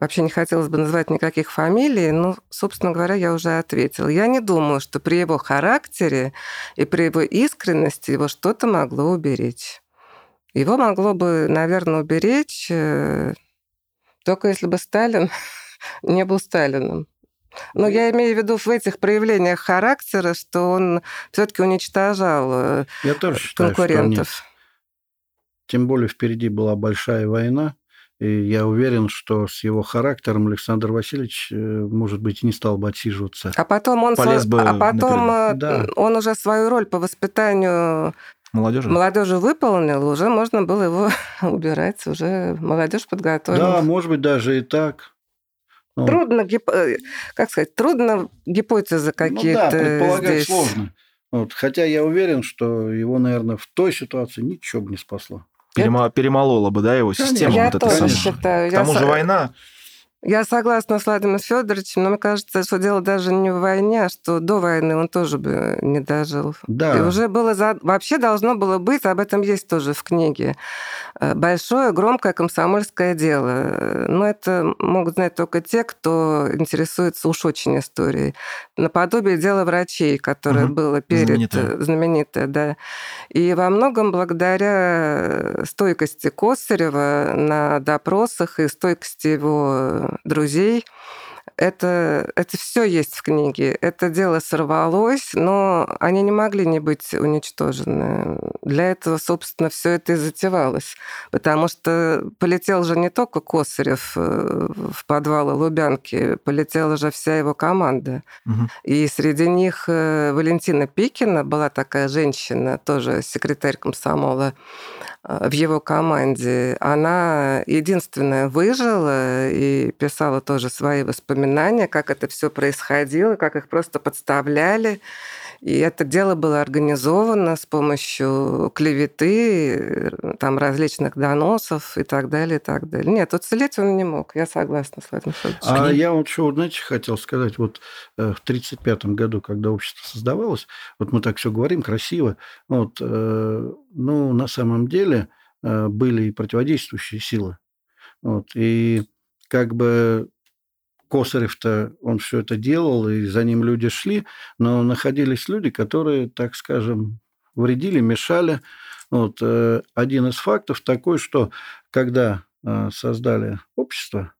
вообще не хотелось бы называть никаких фамилий, но, собственно говоря, я уже ответила. Я не думаю, что при его характере и при его искренности его что-то могло уберечь. Его могло бы, наверное, уберечь э, только если бы Сталин не был Сталином. Но я имею в виду в этих проявлениях характера, что он все-таки уничтожал э, я тоже считаю, конкурентов. Что. Тем более впереди была большая война, и я уверен, что с его характером Александр Васильевич, э, может быть, не стал бы отсиживаться. А потом он, Полез бы, а потом э, да. он уже свою роль по воспитанию молодежи. молодежи выполнил, уже можно было его убирать, уже молодежь подготовила. Да, может быть, даже и так. Ну. Трудно, э, как сказать, трудно гипотезы какие-то ну, да, предполагать здесь. сложно. Вот. Хотя я уверен, что его, наверное, в той ситуации ничего бы не спасло. Перемо... Перемолола бы, да, его систему. Я вот тоже считаю. К тому я же война я согласна с Владимиром Федоровичем, но мне кажется, что дело даже не в войне, а что до войны он тоже бы не дожил. Да. И уже было... За... Вообще должно было быть, об этом есть тоже в книге, э, большое, громкое комсомольское дело. Но это могут знать только те, кто интересуется уж очень историей. Наподобие дела врачей, которое угу. было перед... Знаменитое. знаменитое, да. И во многом благодаря стойкости Косарева на допросах и стойкости его друзей. Это, это все есть в книге. Это дело сорвалось, но они не могли не быть уничтожены. Для этого, собственно, все это и затевалось. Потому что полетел же не только Косарев э, в подвалы Лубянки, полетела же вся его команда. Угу. И среди них э, Валентина Пикина была такая женщина, тоже секретарь комсомола. Э, в его команде, она единственная выжила и писала тоже свои воспоминания, как это все происходило, как их просто подставляли. И это дело было организовано с помощью клеветы, там, различных доносов и так далее, и так далее. Нет, уцелеть он не мог, я согласна с Владимиром Федоровичем. А я вот что, знаете, хотел сказать, вот э, в 1935 году, когда общество создавалось, вот мы так все говорим красиво, вот, э, ну, на самом деле э, были и противодействующие силы. Вот, и как бы Косарев-то, он все это делал, и за ним люди шли, но находились люди, которые, так скажем, вредили, мешали. Вот, э, один из фактов такой, что когда э, создали общество,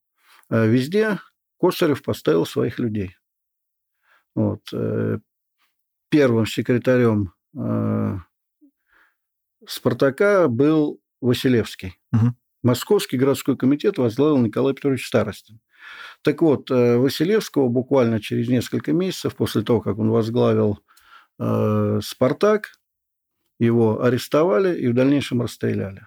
э, везде Косарев поставил своих людей. Вот, первым секретарем Спартака был Василевский. Угу. Московский городской комитет возглавил Николай Петрович Старостин. Так вот, э, Василевского буквально через несколько месяцев после того, как он возглавил э, «Спартак», его арестовали и в дальнейшем расстреляли.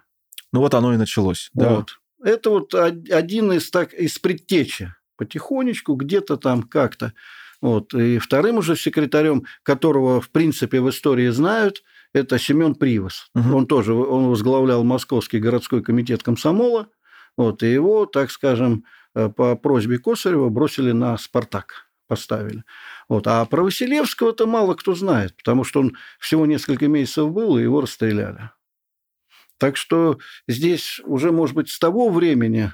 Ну вот оно и началось. Вот. Да. Это вот один из, так, из предтечи. Потихонечку, где-то там как-то. Вот. И вторым уже секретарем, которого, в принципе, в истории знают, это Семен Привоз. Угу. Он тоже он возглавлял Московский городской комитет комсомола. Вот, и его, так скажем, по просьбе Косарева бросили на «Спартак» поставили. Вот. А про Василевского-то мало кто знает, потому что он всего несколько месяцев был, и его расстреляли. Так что здесь уже, может быть, с того времени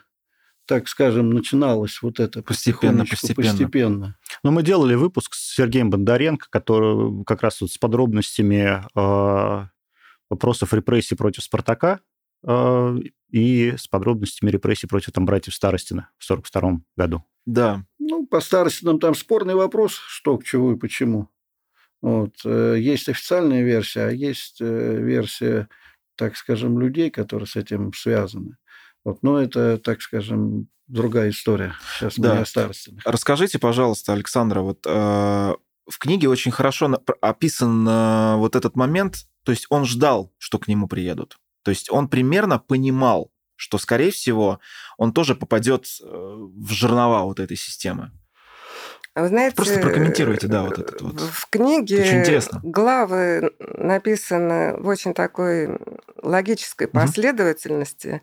так скажем, начиналось вот это постепенно, постепенно. постепенно. Но мы делали выпуск с Сергеем Бондаренко, который как раз вот с подробностями э, вопросов репрессий против Спартака э, и с подробностями репрессий против там братьев Старостина в 1942 году. Да. Ну, по Старостинам там спорный вопрос, что, к чему и почему. Вот. Э, есть официальная версия, а есть э, версия, так скажем, людей, которые с этим связаны. Вот, но это, так скажем, другая история. Сейчас да. мы не о Расскажите, пожалуйста, Александра, вот э, в книге очень хорошо описан э, вот этот момент, то есть он ждал, что к нему приедут. То есть он примерно понимал, что, скорее всего, он тоже попадет э, в жернова вот этой системы. Вы знаете, Просто прокомментируйте, да, вот это вот. В книге главы написаны в очень такой логической последовательности. Угу.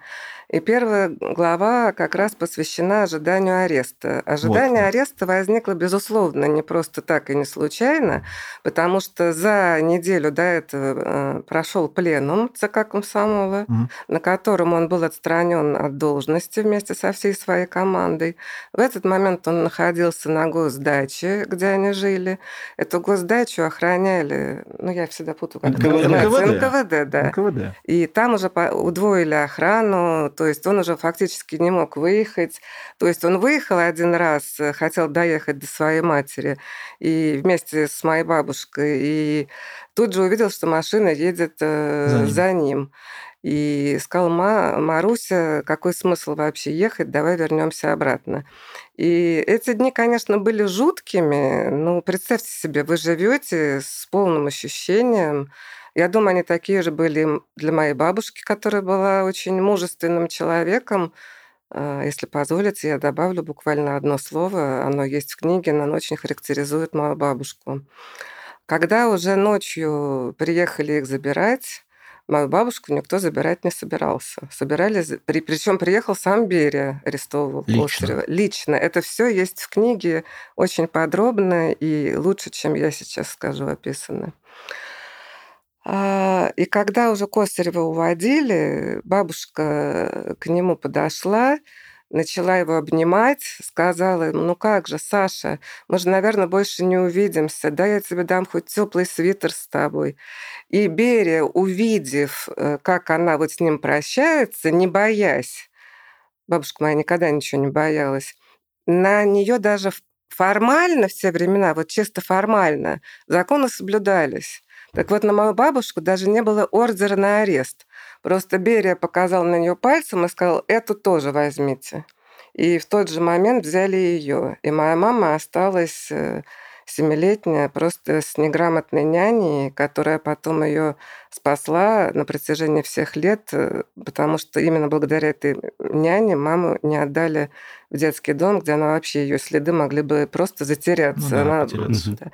И первая глава как раз посвящена ожиданию ареста. Ожидание вот. ареста возникло, безусловно, не просто так и не случайно, потому что за неделю до этого э, прошел пленум ЦК Комсомола, угу. на котором он был отстранен от должности вместе со всей своей командой. В этот момент он находился на госдаче, где они жили. Эту госдачу охраняли, ну, я всегда путаю, как НКВД. НКВД, НКВД, да. НКВД. И там уже удвоили охрану, то есть он уже фактически не мог выехать. То есть он выехал один раз, э, хотел доехать до своей матери и вместе с моей бабушкой, и тут же увидел, что машина едет э, за ним. За ним. И сказал, Ма, Маруся, какой смысл вообще ехать, давай вернемся обратно. И эти дни, конечно, были жуткими. Ну, представьте себе, вы живете с полным ощущением я думаю, они такие же были для моей бабушки, которая была очень мужественным человеком. А, если позволите, я добавлю буквально одно слово. Оно есть в книге, но оно очень характеризует мою бабушку. Когда уже ночью приехали их забирать, мою бабушку никто забирать не собирался. Собирали, при, причем приехал сам Берия, арестовывал Лично. Косарева. Лично. Это все есть в книге очень подробно и лучше, чем я сейчас скажу, описано. А, и когда уже Косарева уводили, бабушка к нему подошла, начала его обнимать, сказала ну как же, Саша, мы же, наверное, больше не увидимся, да, я тебе дам хоть теплый свитер с тобой. И Берия, увидев, э, как она вот с ним прощается, не боясь, бабушка моя никогда ничего не боялась, на нее даже формально все времена, вот чисто формально, законы соблюдались. Так вот, на мою бабушку даже не было ордера на арест. Просто Берия показал на нее пальцем и сказал, эту тоже возьмите. И в тот же момент взяли ее. И моя мама осталась семилетняя, просто с неграмотной няней, которая потом ее спасла на протяжении всех лет, э, потому что именно благодаря этой няне маму не отдали в детский дом, где она вообще ее следы могли бы просто затеряться. Ну, да, она... потеряться. Да.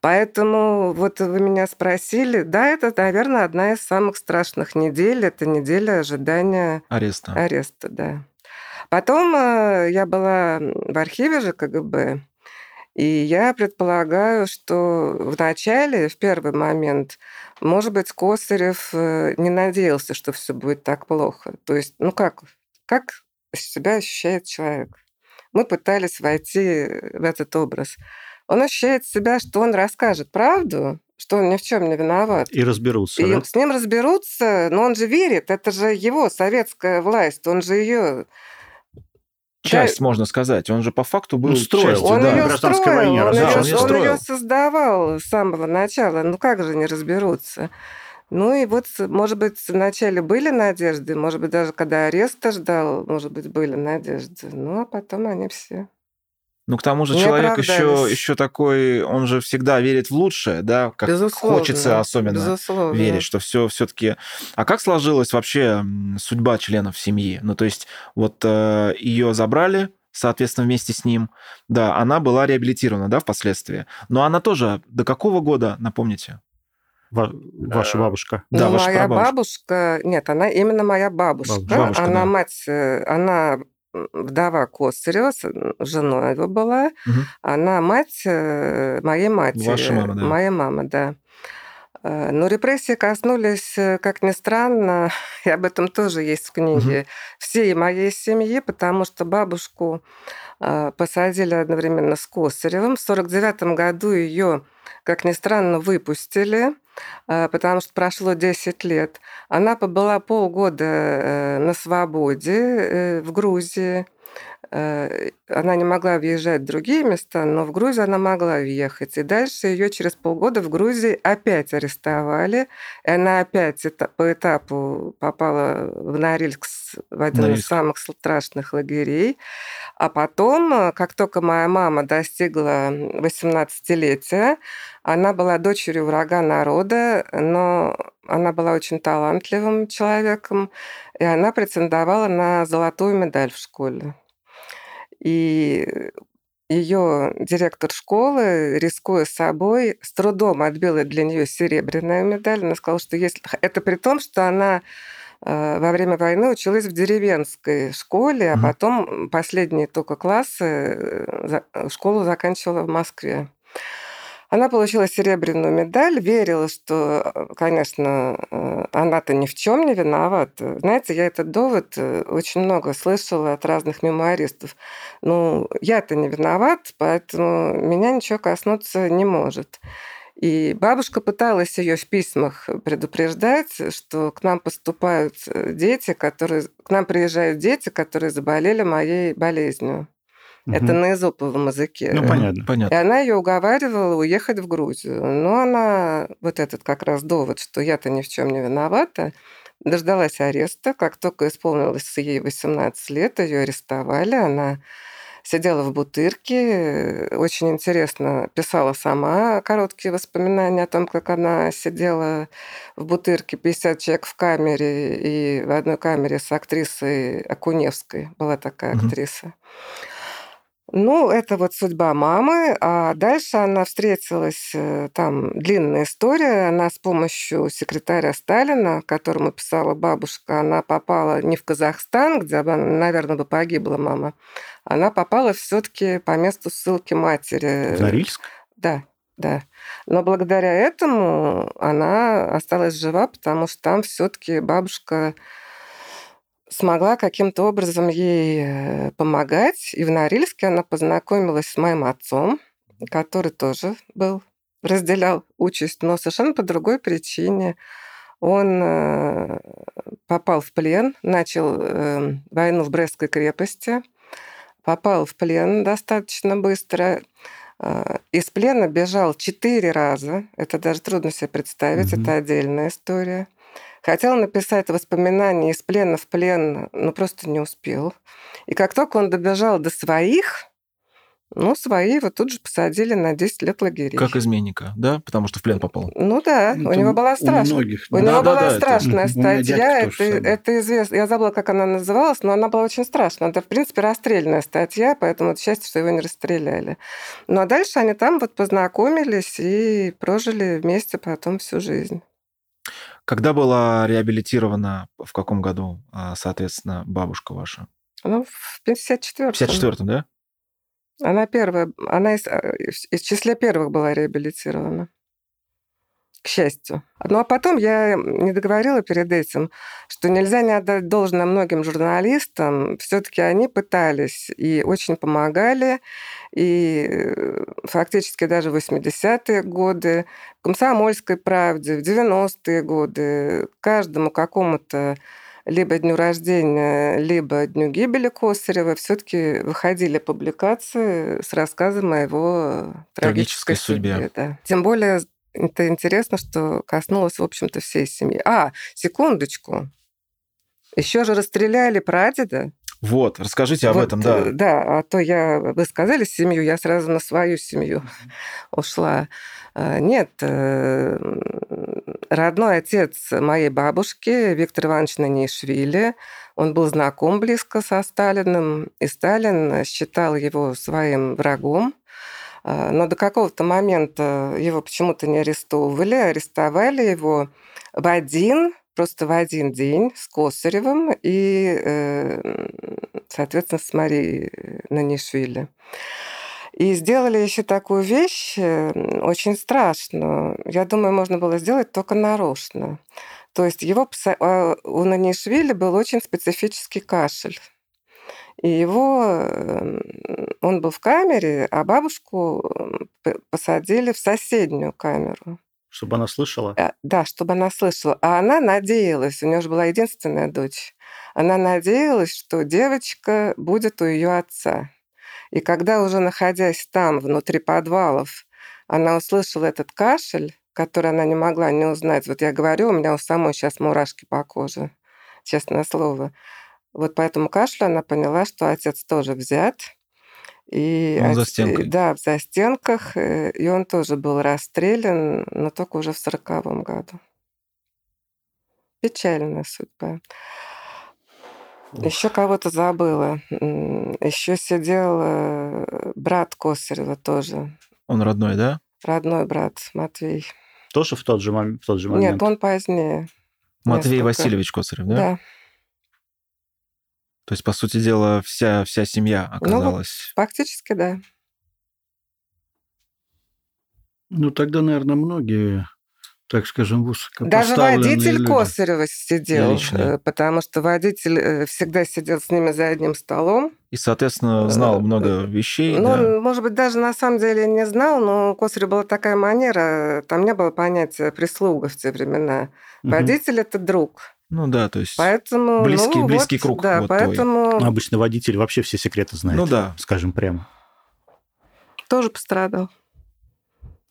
Поэтому вот вы меня спросили, да, это, наверное, одна из самых страшных недель. Это неделя ожидания ареста. Ареста, да. Потом э, я была в архиве же КГБ, и я предполагаю, что в начале, в первый момент, может быть, Косарев э, не надеялся, что все будет так плохо. То есть, ну как, как себя ощущает человек? Мы пытались войти в этот образ. Он ощущает себя, что он расскажет правду, что он ни в чем не виноват. И разберутся. И да? с ним разберутся, но он же верит, это же его советская власть, он же ее часть, да. можно сказать. Он же по факту был ну, строил. Частью, он да. ее строил, войне, он, да, ее, он, он ее создавал с самого начала. Ну как же не разберутся? Ну и вот, может быть, вначале были надежды, может быть, даже когда ареста ждал, может быть, были надежды. Ну, а потом они все ну, к тому же не человек еще, еще такой, он же всегда верит в лучшее, да, как Безусловно. хочется особенно Безусловно. верить, что все все-таки. А как сложилась вообще судьба членов семьи? Ну, то есть, вот э, ее забрали, соответственно, вместе с ним. Да, она была реабилитирована, да, впоследствии. Но она тоже до какого года, напомните? ваша бабушка. Ну, да, ваша моя бабушка, нет, она именно моя бабушка. бабушка она да. мать, э, она вдова Косарева, жена его была, угу. она мать э, моей матери. Ваша мама, да. Моя мама, да. Э, но репрессии коснулись, э, как ни странно, и об этом тоже есть в книге, угу. всей моей семьи, потому что бабушку э, посадили одновременно с Косаревым. В 1949 году ее, как ни странно, выпустили, потому что прошло 10 лет. Она побыла полгода на свободе в Грузии. Э, она не могла въезжать в другие места, но в Грузию она могла въехать. И дальше ее через полгода в Грузии опять арестовали. И она опять по этапу попала в Норильск, в один Норильск. из самых страшных лагерей. А потом, э, как только моя мама достигла 18-летия, она была дочерью врага народа, но она была очень талантливым человеком, и она претендовала на золотую медаль в школе. И ее директор школы, рискуя собой, с трудом отбила для нее серебряную медаль. Она сказала, что если... Это при том, что она э, во время войны училась в деревенской школе, а потом последние только классы э, школу заканчивала в Москве. Она получила серебряную медаль, верила, что, конечно, э, она-то ни в чем не виновата. Знаете, я этот довод э, очень много слышала от разных мемуаристов. Ну, я-то не виноват, поэтому меня ничего коснуться не может. И бабушка пыталась ее в письмах предупреждать, что к нам поступают э, дети, которые... К нам приезжают дети, которые заболели моей болезнью. Угу. Это на эзоповом языке. Ну, понятно. понятно. И она ее уговаривала уехать в Грузию. Но она, вот этот как раз довод, что я-то ни в чем не виновата, дождалась ареста. Как только исполнилось ей 18 лет, ее арестовали. Она сидела в бутырке, очень интересно писала сама короткие воспоминания о том, как она сидела в бутырке, 50 человек в камере, и в одной камере с актрисой Акуневской была такая угу. актриса. Ну, это вот судьба мамы. А дальше она встретилась, э, там длинная история. Она с помощью секретаря Сталина, которому писала бабушка, она попала не в Казахстан, где, она, наверное, бы погибла мама. Она попала все таки по месту ссылки матери. В Норильск? Да, да. Но благодаря этому она осталась жива, потому что там все таки бабушка смогла каким-то образом ей э, помогать. И в Норильске она познакомилась с моим отцом, который тоже был, разделял участь, но совершенно по другой причине. Он э, попал в плен, начал э, войну в Брестской крепости, попал в плен достаточно быстро. Из плена бежал четыре раза. Это даже трудно себе представить, mm-hmm. это отдельная история. Хотел написать воспоминания из плена в плен, но просто не успел. И как только он добежал до своих, ну, свои его тут же посадили на 10 лет лагерей. Как изменника, да? Потому что в плен попал. Ну да, ну, у него была страшная. У, многих, у да, него да, была да, страшная это, статья. Это, это известно. Я забыла, как она называлась, но она была очень страшная. Это, в принципе, расстрельная статья, поэтому это счастье, что его не расстреляли. Ну а дальше они там вот познакомились и прожили вместе потом всю жизнь. Когда была реабилитирована, в каком году, а, соответственно, бабушка ваша? Ну, в 54-м. В 54-м, да? Она первая, она из, э, из числа первых была реабилитирована к счастью. Ну а потом я не договорила перед этим, что нельзя не отдать должное многим журналистам. Все-таки они пытались и очень помогали. И э, фактически даже в 80-е годы, в «Комсомольской правде», в 90-е годы, каждому какому-то либо дню рождения, либо дню гибели Косарева все-таки выходили публикации с рассказом о его трагической, трагической судьбе. судьбе да. Тем более это интересно, что коснулось, в общем-то, всей семьи. А, секундочку. Еще же расстреляли прадеда. Вот, расскажите об вот, этом, да. Э, да, а то я, вы сказали семью, я сразу на свою семью ушла. А, нет, э, родной отец моей бабушки, Виктор Иванович Нанишвили, он был знаком близко со Сталиным, и Сталин считал его своим врагом. А, но до какого-то момента его почему-то не арестовывали. Арестовали его в один, просто в один день с Косаревым и, э, соответственно, с Марией Нанишвили. И сделали еще такую вещь очень страшную. Я думаю, можно было сделать только нарочно. То есть его а, у Нанишвили был очень специфический кашель. И его, эм, он был в камере, а бабушку посадили в соседнюю камеру. Чтобы она слышала? А, да, чтобы она слышала. А она надеялась, у нее же была единственная дочь, она надеялась, что девочка будет у ее отца. И когда уже находясь там, внутри подвалов, она услышала этот кашель, который она не могла не узнать. Вот я говорю, у меня у самой сейчас мурашки по коже, честное слово. Вот по этому кашлю она поняла, что отец тоже взят. И он за стенкой. Да, в застенках. Э, и он тоже был расстрелян, но только уже в сороковом году. Печальная судьба. Еще кого-то забыла. Еще сидел э, брат Косарева тоже. Он родной, да? Родной брат Матвей. Тоже в тот же, в тот же момент? Нет, он позднее. Матвей Несколько. Васильевич Косарев, да? Да. То есть, по сути дела, вся, вся семья ну, оказалась... Ну, фактически, да. Ну, тогда, наверное, многие так скажем, Даже водитель люди. Косарева сидел, Лично. Э, потому что водитель э, всегда сидел с ними за одним столом. И, соответственно, знал э, много вещей. Ну, да. может быть, даже на самом деле не знал, но у Косарева была такая манера, там не было понятия прислуга в те времена. Угу. Водитель – это друг. Ну да, то есть поэтому, близкий, ну, близкий вот, круг. Да, вот поэтому... Твой. Ну, обычно водитель вообще все секреты знает. Ну да. Скажем прямо. Тоже пострадал.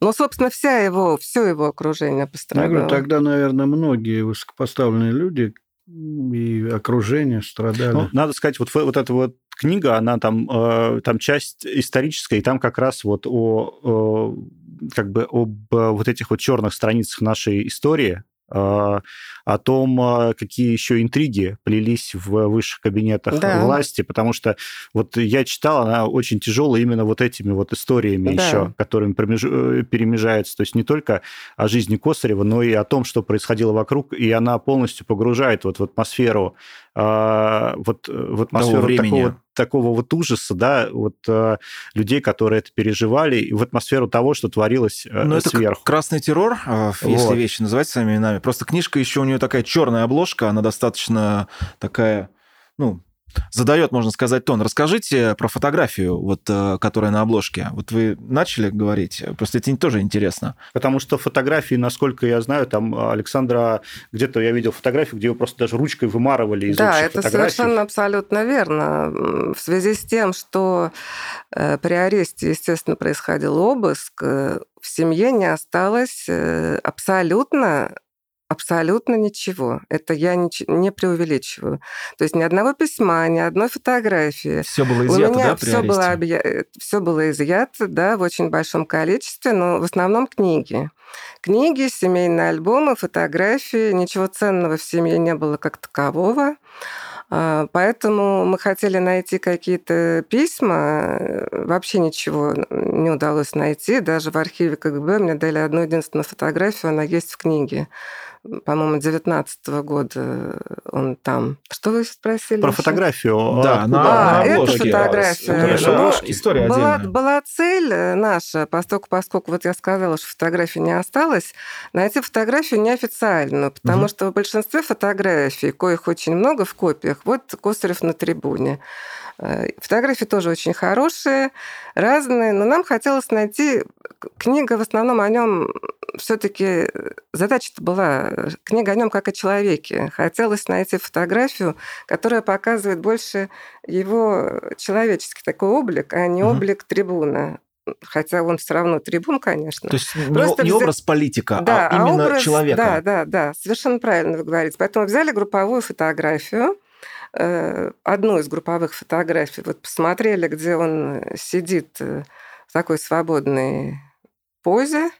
Ну, собственно, вся его, все его окружение пострадало. Я говорю, тогда, наверное, многие высокопоставленные люди и окружение страдали. Ну, надо сказать, вот, вот эта вот книга, она там, э, там часть историческая, и там как раз вот о, э, как бы об вот этих вот черных страницах нашей истории, о том, а, какие еще интриги плелись в высших кабинетах да. власти, потому что вот я читал, она очень тяжелая именно вот этими вот историями да. еще, которыми э, перемежается, то есть не только о жизни Косарева, но и о том, что происходило вокруг, и она полностью погружает вот в атмосферу а, вот э, в атмосферу такого, такого вот ужаса, да, вот а, людей, которые это переживали, и в атмосферу того, что творилось э, Но сверху. Это красный террор, а, если вот. вещи называть своими именами. Просто книжка еще у нее такая черная обложка, она достаточно такая, ну, задает, можно сказать, тон. Расскажите про фотографию, вот, э, которая на обложке. Вот вы начали говорить, просто это тоже интересно. Потому что фотографии, насколько я знаю, там Александра, где-то я видел фотографию, где его просто даже ручкой вымарывали из Да, это фотографий. совершенно абсолютно верно. В связи с тем, что э, при аресте, естественно, происходил обыск, э, в семье не осталось абсолютно Абсолютно ничего. Это я не, не преувеличиваю. То есть ни одного письма, ни одной фотографии. Все было изъято, У меня да, при все было, объя... все было изъято, да, в очень большом количестве, но в основном книги. Книги, семейные альбомы, фотографии. Ничего ценного в семье не было как такового. А, поэтому мы хотели найти какие-то письма, вообще ничего не удалось найти. Даже в архиве КГБ мне дали одну единственную фотографию, она есть в книге по-моему, 19 года он там. Что вы спросили? Про еще? фотографию. Да, на, а, на эту фотографию. Ну, история была, была цель э, наша, поскольку, поскольку вот я сказала, что фотографии не осталось, найти фотографию неофициальную, потому угу. что в большинстве фотографий, коих очень много в копиях, вот Косарев на трибуне. Э, фотографии тоже очень хорошие, разные, но нам хотелось найти... Книга в основном о нем все-таки задача-то была, книга о нем как о человеке. Хотелось найти фотографию, которая показывает больше его человеческий такой облик, а не угу. облик трибуна хотя он все равно трибун, конечно. То есть Просто не, не образ политика, а да, а именно образ, человека. Да, да, да, совершенно правильно вы говорите. Поэтому взяли групповую фотографию, Э, одну из групповых фотографий, вот посмотрели, где он сидит э, в такой свободной позе,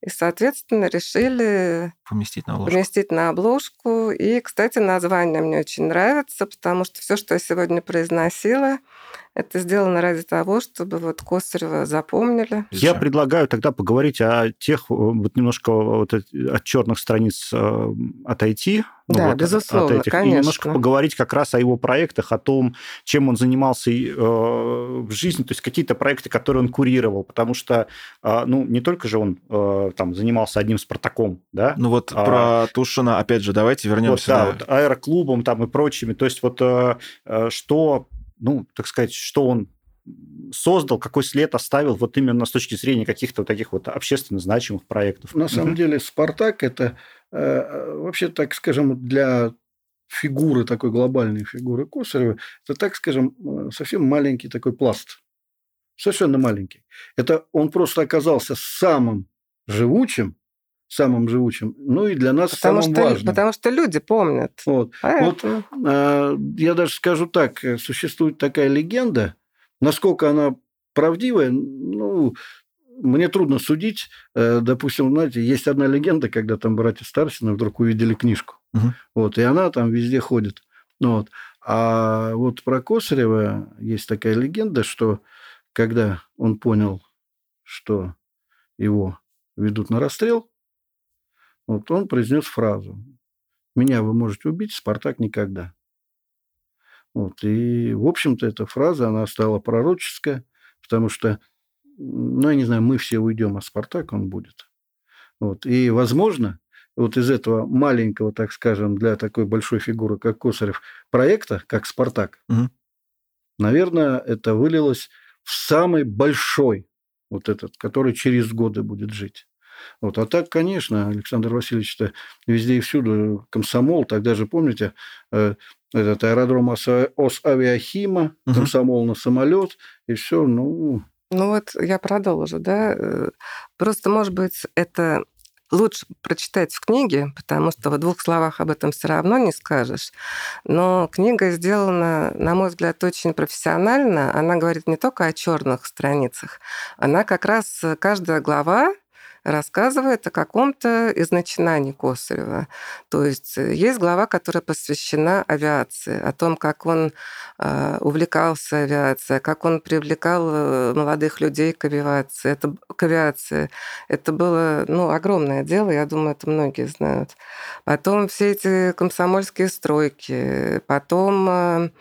и, соответственно, решили поместить на обложку. Поместить на обложку. И, кстати, название мне очень нравится, потому что все, что я сегодня произносила, Это сделано ради того, чтобы вот Косарева запомнили. Я предлагаю тогда поговорить о тех, вот немножко вот от черных страниц э, отойти. Ну, да, вот, безусловно, от этих, конечно. И немножко поговорить как раз о его проектах, о том, чем он занимался э, в жизни, то есть какие-то проекты, которые он курировал, потому что, э, ну, не только же он э, там занимался одним «Спартаком», да? Ну вот а, про Тушина, опять же, давайте вернемся. Вот, да, да. Вот, аэроклубом там и прочими, то есть вот э, э что ну, так сказать, что он создал, какой след оставил вот именно с точки зрения каких-то вот таких вот общественно значимых проектов. На самом деле «Спартак» – это э, вообще, так скажем, для фигуры, такой глобальной фигуры Косарева, это, так скажем, э, совсем маленький такой пласт. Совершенно маленький. Это он просто оказался самым живучим самым живучим, ну и для нас потому самым что, важным. Потому что люди помнят. Вот. вот э, я даже скажу так, существует такая легенда, насколько она правдивая, ну, мне трудно судить. Э, допустим, знаете, есть одна легенда, когда там братья Старсины вдруг увидели книжку. Угу. Вот, и она там везде ходит. Вот. А вот про Косарева есть такая легенда, что когда он понял, что его ведут на расстрел, вот он произнес фразу «Меня вы можете убить, Спартак никогда». Вот. И, в общем-то, эта фраза, она стала пророческая, потому что, ну, я не знаю, мы все уйдем, а Спартак он будет. Вот. И, возможно, вот из этого маленького, так скажем, для такой большой фигуры, как Косарев, проекта, как «Спартак», угу. наверное, это вылилось в самый большой, вот этот, который через годы будет жить. Вот. А так, конечно, Александр Васильевич-то везде и всюду комсомол. Тогда же, помните, э, этот аэродром Ос-Авиахима, угу. комсомол на самолет, и все, ну... Ну вот я продолжу, да. Э, просто, может быть, это лучше прочитать в книге, потому что в двух словах об этом все равно не скажешь. Но книга сделана, на мой взгляд, очень профессионально. Она говорит не только о черных страницах, она как раз каждая глава рассказывает о каком-то из начинаний Косарева. То есть э, есть глава, которая посвящена авиации, о том, как он э, увлекался авиацией, как он привлекал э, молодых людей к авиации. Это, к авиации. это было ну, огромное дело, я думаю, это многие знают. Потом все эти комсомольские стройки, потом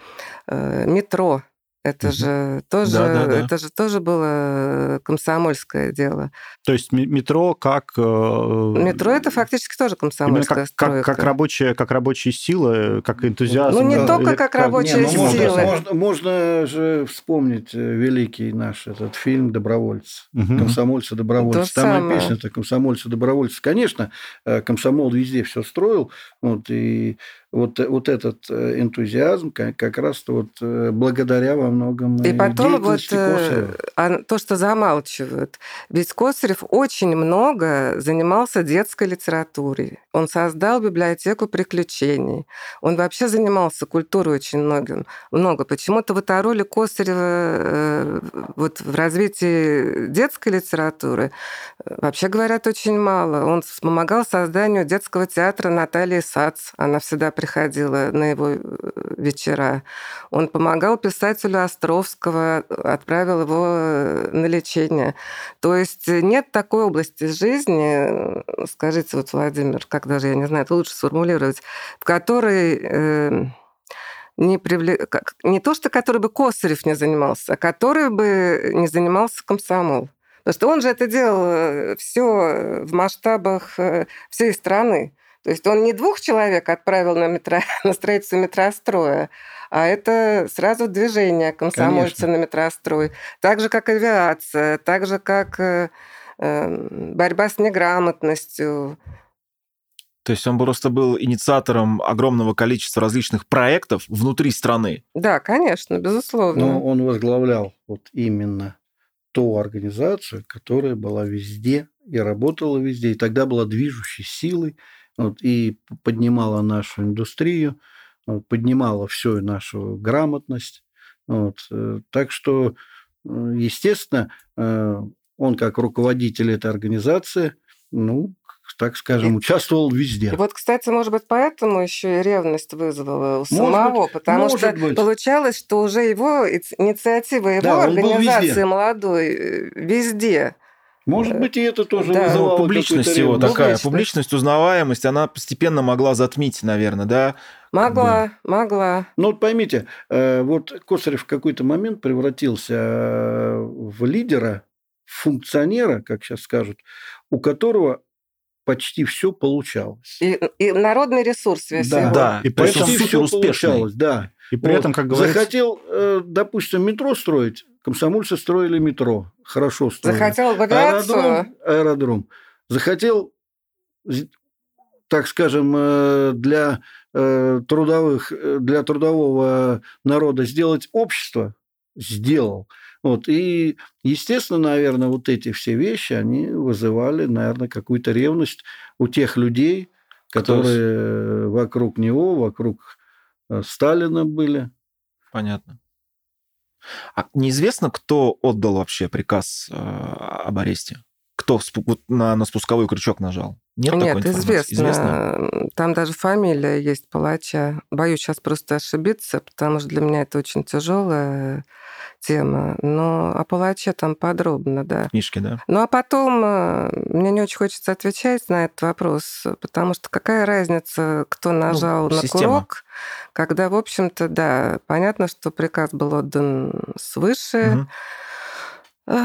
метро, это же тоже, да, да, да. это же тоже было комсомольское дело. То есть метро как э, метро это фактически тоже комсомольская как, стройка. Как, как рабочая, как рабочая сила, как энтузиазм. Ну не да, только как, как рабочая не, ну, сила. Можно, можно, можно же вспомнить э, великий наш этот фильм "Добровольцы", угу. комсомольцы добровольцы. То Там самое. песня-то комсомольцы добровольцы. Конечно, э, комсомол везде все строил, вот и вот, вот этот э, энтузиазм как, как раз вот э, благодаря во многом И потом вот э, Косарева. то, что замалчивают. Ведь Косарев очень много занимался детской литературой. Он создал библиотеку приключений. Он вообще занимался культурой очень многим, много. Почему-то вот о роли Косарева вот в развитии детской литературы вообще говорят очень мало. Он помогал созданию детского театра Натальи Сац. Она всегда приходила на его э, вечера. Он помогал писателю Островского, отправил его э, на лечение. То есть нет такой области жизни, э, скажите, вот, Владимир, как даже, я не знаю, это лучше сформулировать, в которой э, не, привлек... не то, что который бы Косарев не занимался, а который бы не занимался комсомол. Потому что он же это делал все в масштабах всей страны. То есть он не двух человек отправил на, метро, на строительство метростроя, а это сразу движение комсомольца Конечно. на метрострой. Так же, как авиация, так же, как э, эм, борьба с неграмотностью. То есть он просто был инициатором огромного количества различных проектов внутри страны. Да, конечно, безусловно. Но он возглавлял вот именно ту организацию, которая была везде и работала везде, и тогда была движущей силой вот, и поднимала нашу индустрию, поднимала всю нашу грамотность. Вот, э, так что, э, естественно, э, он как руководитель этой организации, ну, так скажем, участвовал везде. И вот, кстати, может быть, поэтому еще и ревность вызвала у самого, быть, потому что быть. получалось, что уже его инициатива его да, организации молодой везде. Может э, быть, и это тоже да. вызывало Публичность его такая, публичность, узнаваемость, она постепенно могла затмить, наверное, да? Могла, да. могла. Ну вот поймите, э, вот Косарев в какой-то момент превратился в лидера, функционера, как сейчас скажут, у которого почти все получалось. И, и народный ресурс весь да, его. Да, и почти все получалось, да. И при вот. этом, как говорится... Захотел, э, допустим, метро строить, комсомольцы строили метро, хорошо строили. Захотел в Аэродром, аэродром. Захотел, так скажем, э, для э, трудовых, для трудового народа сделать общество, сделал. Вот. И, естественно, наверное, вот эти все вещи, они вызывали, наверное, какую-то ревность у тех людей, которые Кто? вокруг него, вокруг Сталина были. Понятно. А неизвестно, кто отдал вообще приказ э, об аресте? Кто на, на спусковой крючок нажал? Нет, Нет известно. известно. Там даже фамилия есть палача. Боюсь сейчас просто ошибиться, потому что для меня это очень тяжелая тема. Но о палаче там подробно, да. Книжки, да. Ну а потом э, мне не очень хочется отвечать на этот вопрос, потому что какая разница, кто ну, нажал ну, на система. курок, когда, в общем-то, да, понятно, что приказ был отдан свыше. Угу.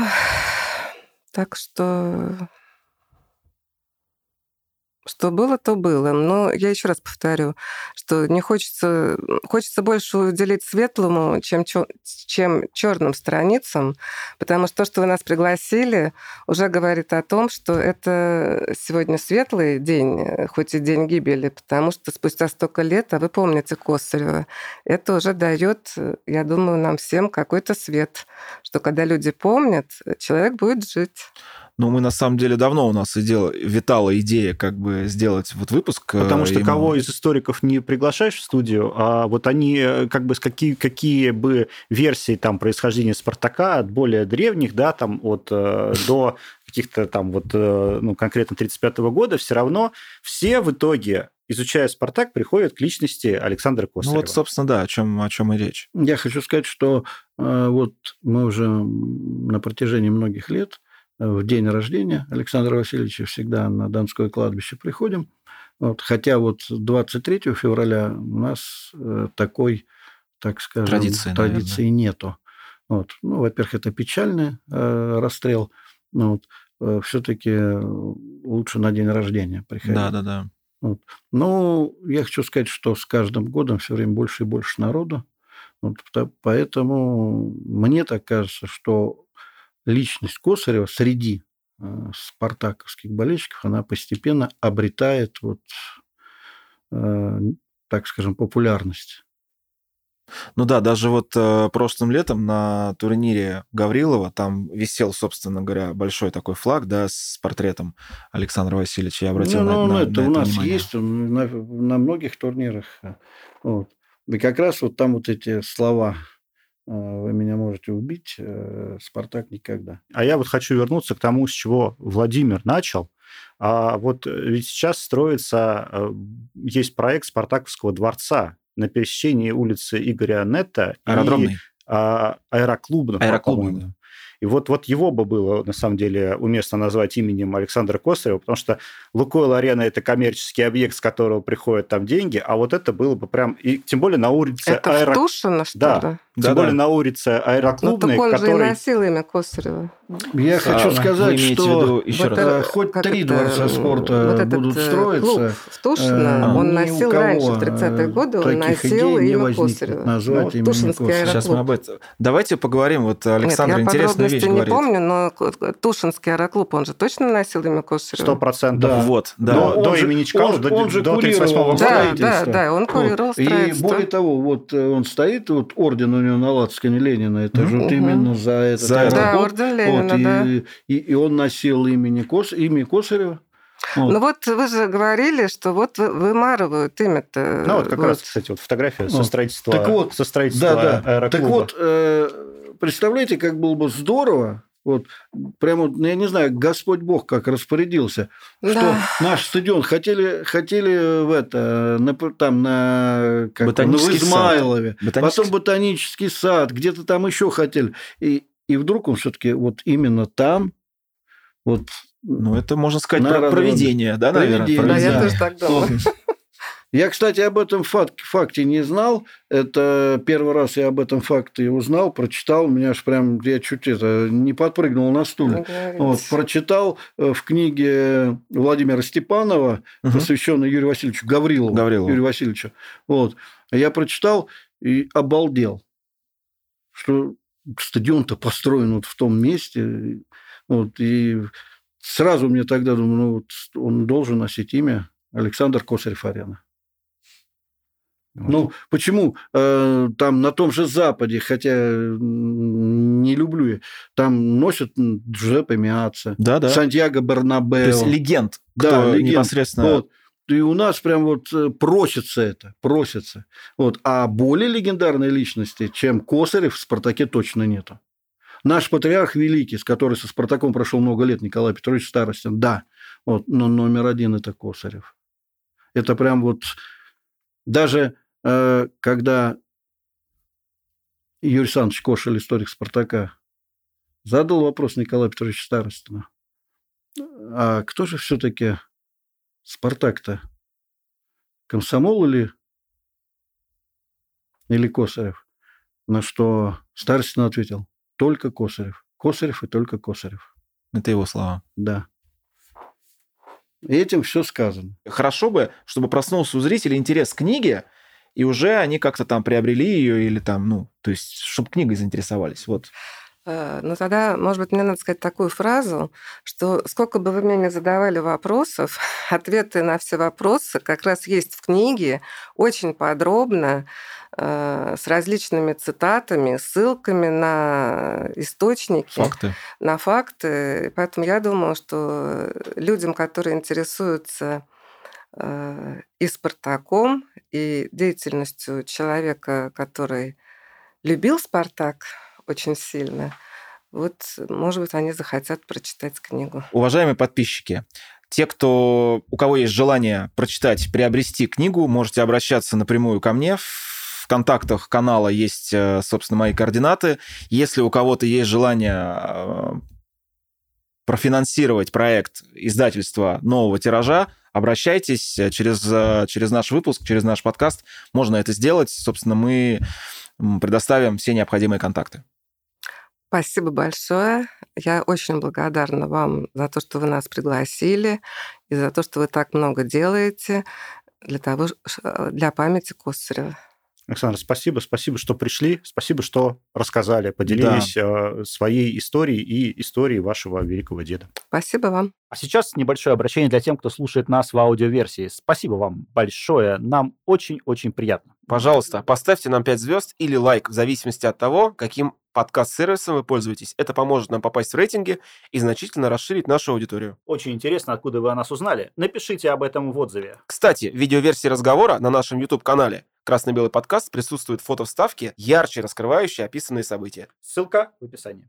Так что что было, то было. Но я еще раз повторю, что не хочется, хочется больше уделить светлому, чем, чем черным страницам, потому что то, что вы нас пригласили, уже говорит о том, что это сегодня светлый день, хоть и день гибели, потому что спустя столько лет, а вы помните Косарева, это уже дает, я думаю, нам всем какой-то свет, что когда люди помнят, человек будет жить. Но мы на самом деле давно у нас идела, витала идея как бы сделать вот выпуск. Э, Потому что ему... кого из историков не приглашаешь в студию, а вот они э, как бы с какие, какие бы версии там происхождения Спартака от более древних, да, там от э, до каких-то там вот, ну, конкретно 35 года, все равно все в итоге изучая Спартак, приходят к личности Александра Косарева. Ну вот, собственно, да, о чем, о чем и речь. Я хочу сказать, что э, вот мы уже на протяжении многих лет в день рождения Александра Васильевича всегда на Донское кладбище приходим. Вот, хотя вот 23 февраля у нас э, такой, так скажем, традиции, традиции нету. Вот. Ну, во-первых, это печальный э, расстрел. Но вот, э, все-таки лучше на день рождения приходить. Да, да, да. Вот. Но я хочу сказать, что с каждым годом все время больше и больше народу. Вот, поэтому мне так кажется, что личность Косарева среди э, спартаковских болельщиков, она постепенно обретает вот, э, так скажем, популярность. Ну да, даже вот э, прошлым летом на турнире Гаврилова там висел, собственно говоря, большой такой флаг, да, с портретом Александра Васильевича. Я обратил ну, на, ну, на, это на у нас внимание. есть на, на многих турнирах. Вот. И как раз вот там вот эти слова Э, вы меня можете убить, э, Спартак никогда. А я вот хочу вернуться к тому, с чего Владимир начал. А вот э, ведь сейчас строится, есть проект Спартаковского дворца на пересечении улицы Игоря Нетта Аэродромный. и а, аэроклубного, Аэроклубный, и вот, вот его бы было, на самом деле, уместно назвать именем Александра Косарева, потому что Лукойл Арена – это коммерческий объект, с которого приходят там деньги, а вот это было бы прям... И тем более на улице... Это аэро... Тушино, что да. ли? Тем да, более да. на улице аэроклубной, Но который... же и носил имя Косарева. Я а, хочу сказать, что еще вот раз. Это, хоть три это, дворца спорта вот будут э, строиться. Клуб в Тушино, а, он носил раньше, в 30-е годы, он носил имя Косарева. Назвать ну, Тушинский аэроклуб. Сейчас мы об этом... Давайте поговорим. Вот Александр Нет, интересную вещь не говорит. помню, но Тушинский аэроклуб, он же точно носил имя Косарева? Сто процентов. Да. Вот, да. Но до имени Чкалова, до, он же до 38 -го года. Да, да, да, он курировал И более того, вот э, он стоит, вот орден у него на Лацкане Ленина, это же вот именно за этот за аэропорт. Да, орден Ленина, вот, да. И, и, и он носил имени Кос, имя Косарева. Вот. Ну вот вы же говорили, что вот вымарывают имя-то. Ну вот как вот. раз, кстати, вот фотография вот. со строительства, так вот, со строительства да, да. аэроклуба. Так вот, э, представляете, как было бы здорово, Вот прямо, ну, я не знаю, Господь Бог как распорядился, да. что наш стадион хотели, хотели в это, на, там на, как, ботанический в Измайлове, сад. потом ботанический сад, где-то там еще хотели. И, и вдруг он все-таки вот именно там, вот ну, это можно сказать про проведение, да, наверное? Проведение, да, я тоже так думаю. Я, кстати, об этом факте, факте не знал. Это первый раз я об этом факте узнал, прочитал. Меня аж прям, я чуть это, не подпрыгнул на стуле. Вот, прочитал э, в книге Владимира Степанова, угу. посвященной Юрию Васильевичу Гаврилову. Гаврилову. Юрию Васильевичу. Вот. Я прочитал и обалдел, что стадион-то построен вот в том месте. Вот, и сразу мне тогда думаю, ну, вот он должен носить имя Александр Косарев-Арена. Ну, почему э, там на том же Западе, хотя не люблю я, там носят Джузеппе Миаца, да, да. Сантьяго Барнабео. То есть легенд, да, легенд. непосредственно... Вот. И у нас прям вот э, просится это, просится. Вот. А более легендарной личности, чем Косарев, в «Спартаке» точно нету. Наш патриарх великий, с которым со «Спартаком» прошел много лет, Николай Петрович Старостин, да, вот, но номер один – это Косарев. Это прям вот даже когда Юрий Александрович Кошель, историк Спартака, задал вопрос Николаю Петровичу Старостину, а кто же все-таки Спартак-то? Комсомол или, или Косарев? На что Старостин ответил, только Косарев. Косарев и только Косарев. Это его слова. Да. И этим все сказано. Хорошо бы, чтобы проснулся у зрителей интерес к книге, и уже они как-то там приобрели ее или там, ну, то есть, чтобы книгой заинтересовались. Вот. Э, ну, тогда, может быть, мне надо сказать такую фразу, что сколько бы вы мне не задавали вопросов, ответы на все вопросы как раз есть в книге очень подробно, э, с различными цитатами, ссылками на источники, факты. на факты. Поэтому я думаю, что людям, которые интересуются и Спартаком, и деятельностью человека, который любил Спартак очень сильно, вот, может быть, они захотят прочитать книгу. Уважаемые подписчики, те, кто, у кого есть желание прочитать, приобрести книгу, можете обращаться напрямую ко мне. В контактах канала есть, э, собственно, мои координаты. Если у кого-то есть желание э, профинансировать проект издательства нового тиража, обращайтесь э, через, через наш выпуск, через наш подкаст. Можно это сделать. Собственно, мы предоставим все необходимые контакты. Спасибо большое. Я очень благодарна вам за то, что вы нас пригласили и за то, что вы так много делаете для того, для памяти Косарева. Александр, спасибо, спасибо, что пришли, спасибо, что рассказали, поделились да. своей историей и историей вашего великого деда. Спасибо вам. А сейчас небольшое обращение для тех, кто слушает нас в аудиоверсии. Спасибо вам большое, нам очень-очень приятно. Пожалуйста, поставьте нам 5 звезд или лайк, в зависимости от того, каким подкаст-сервисом вы пользуетесь. Это поможет нам попасть в рейтинги и значительно расширить нашу аудиторию. Очень интересно, откуда вы о нас узнали. Напишите об этом в отзыве. Кстати, в видеоверсии разговора на нашем YouTube-канале «Красно-белый подкаст» присутствует фото вставки, ярче раскрывающие описанные события. Ссылка в описании.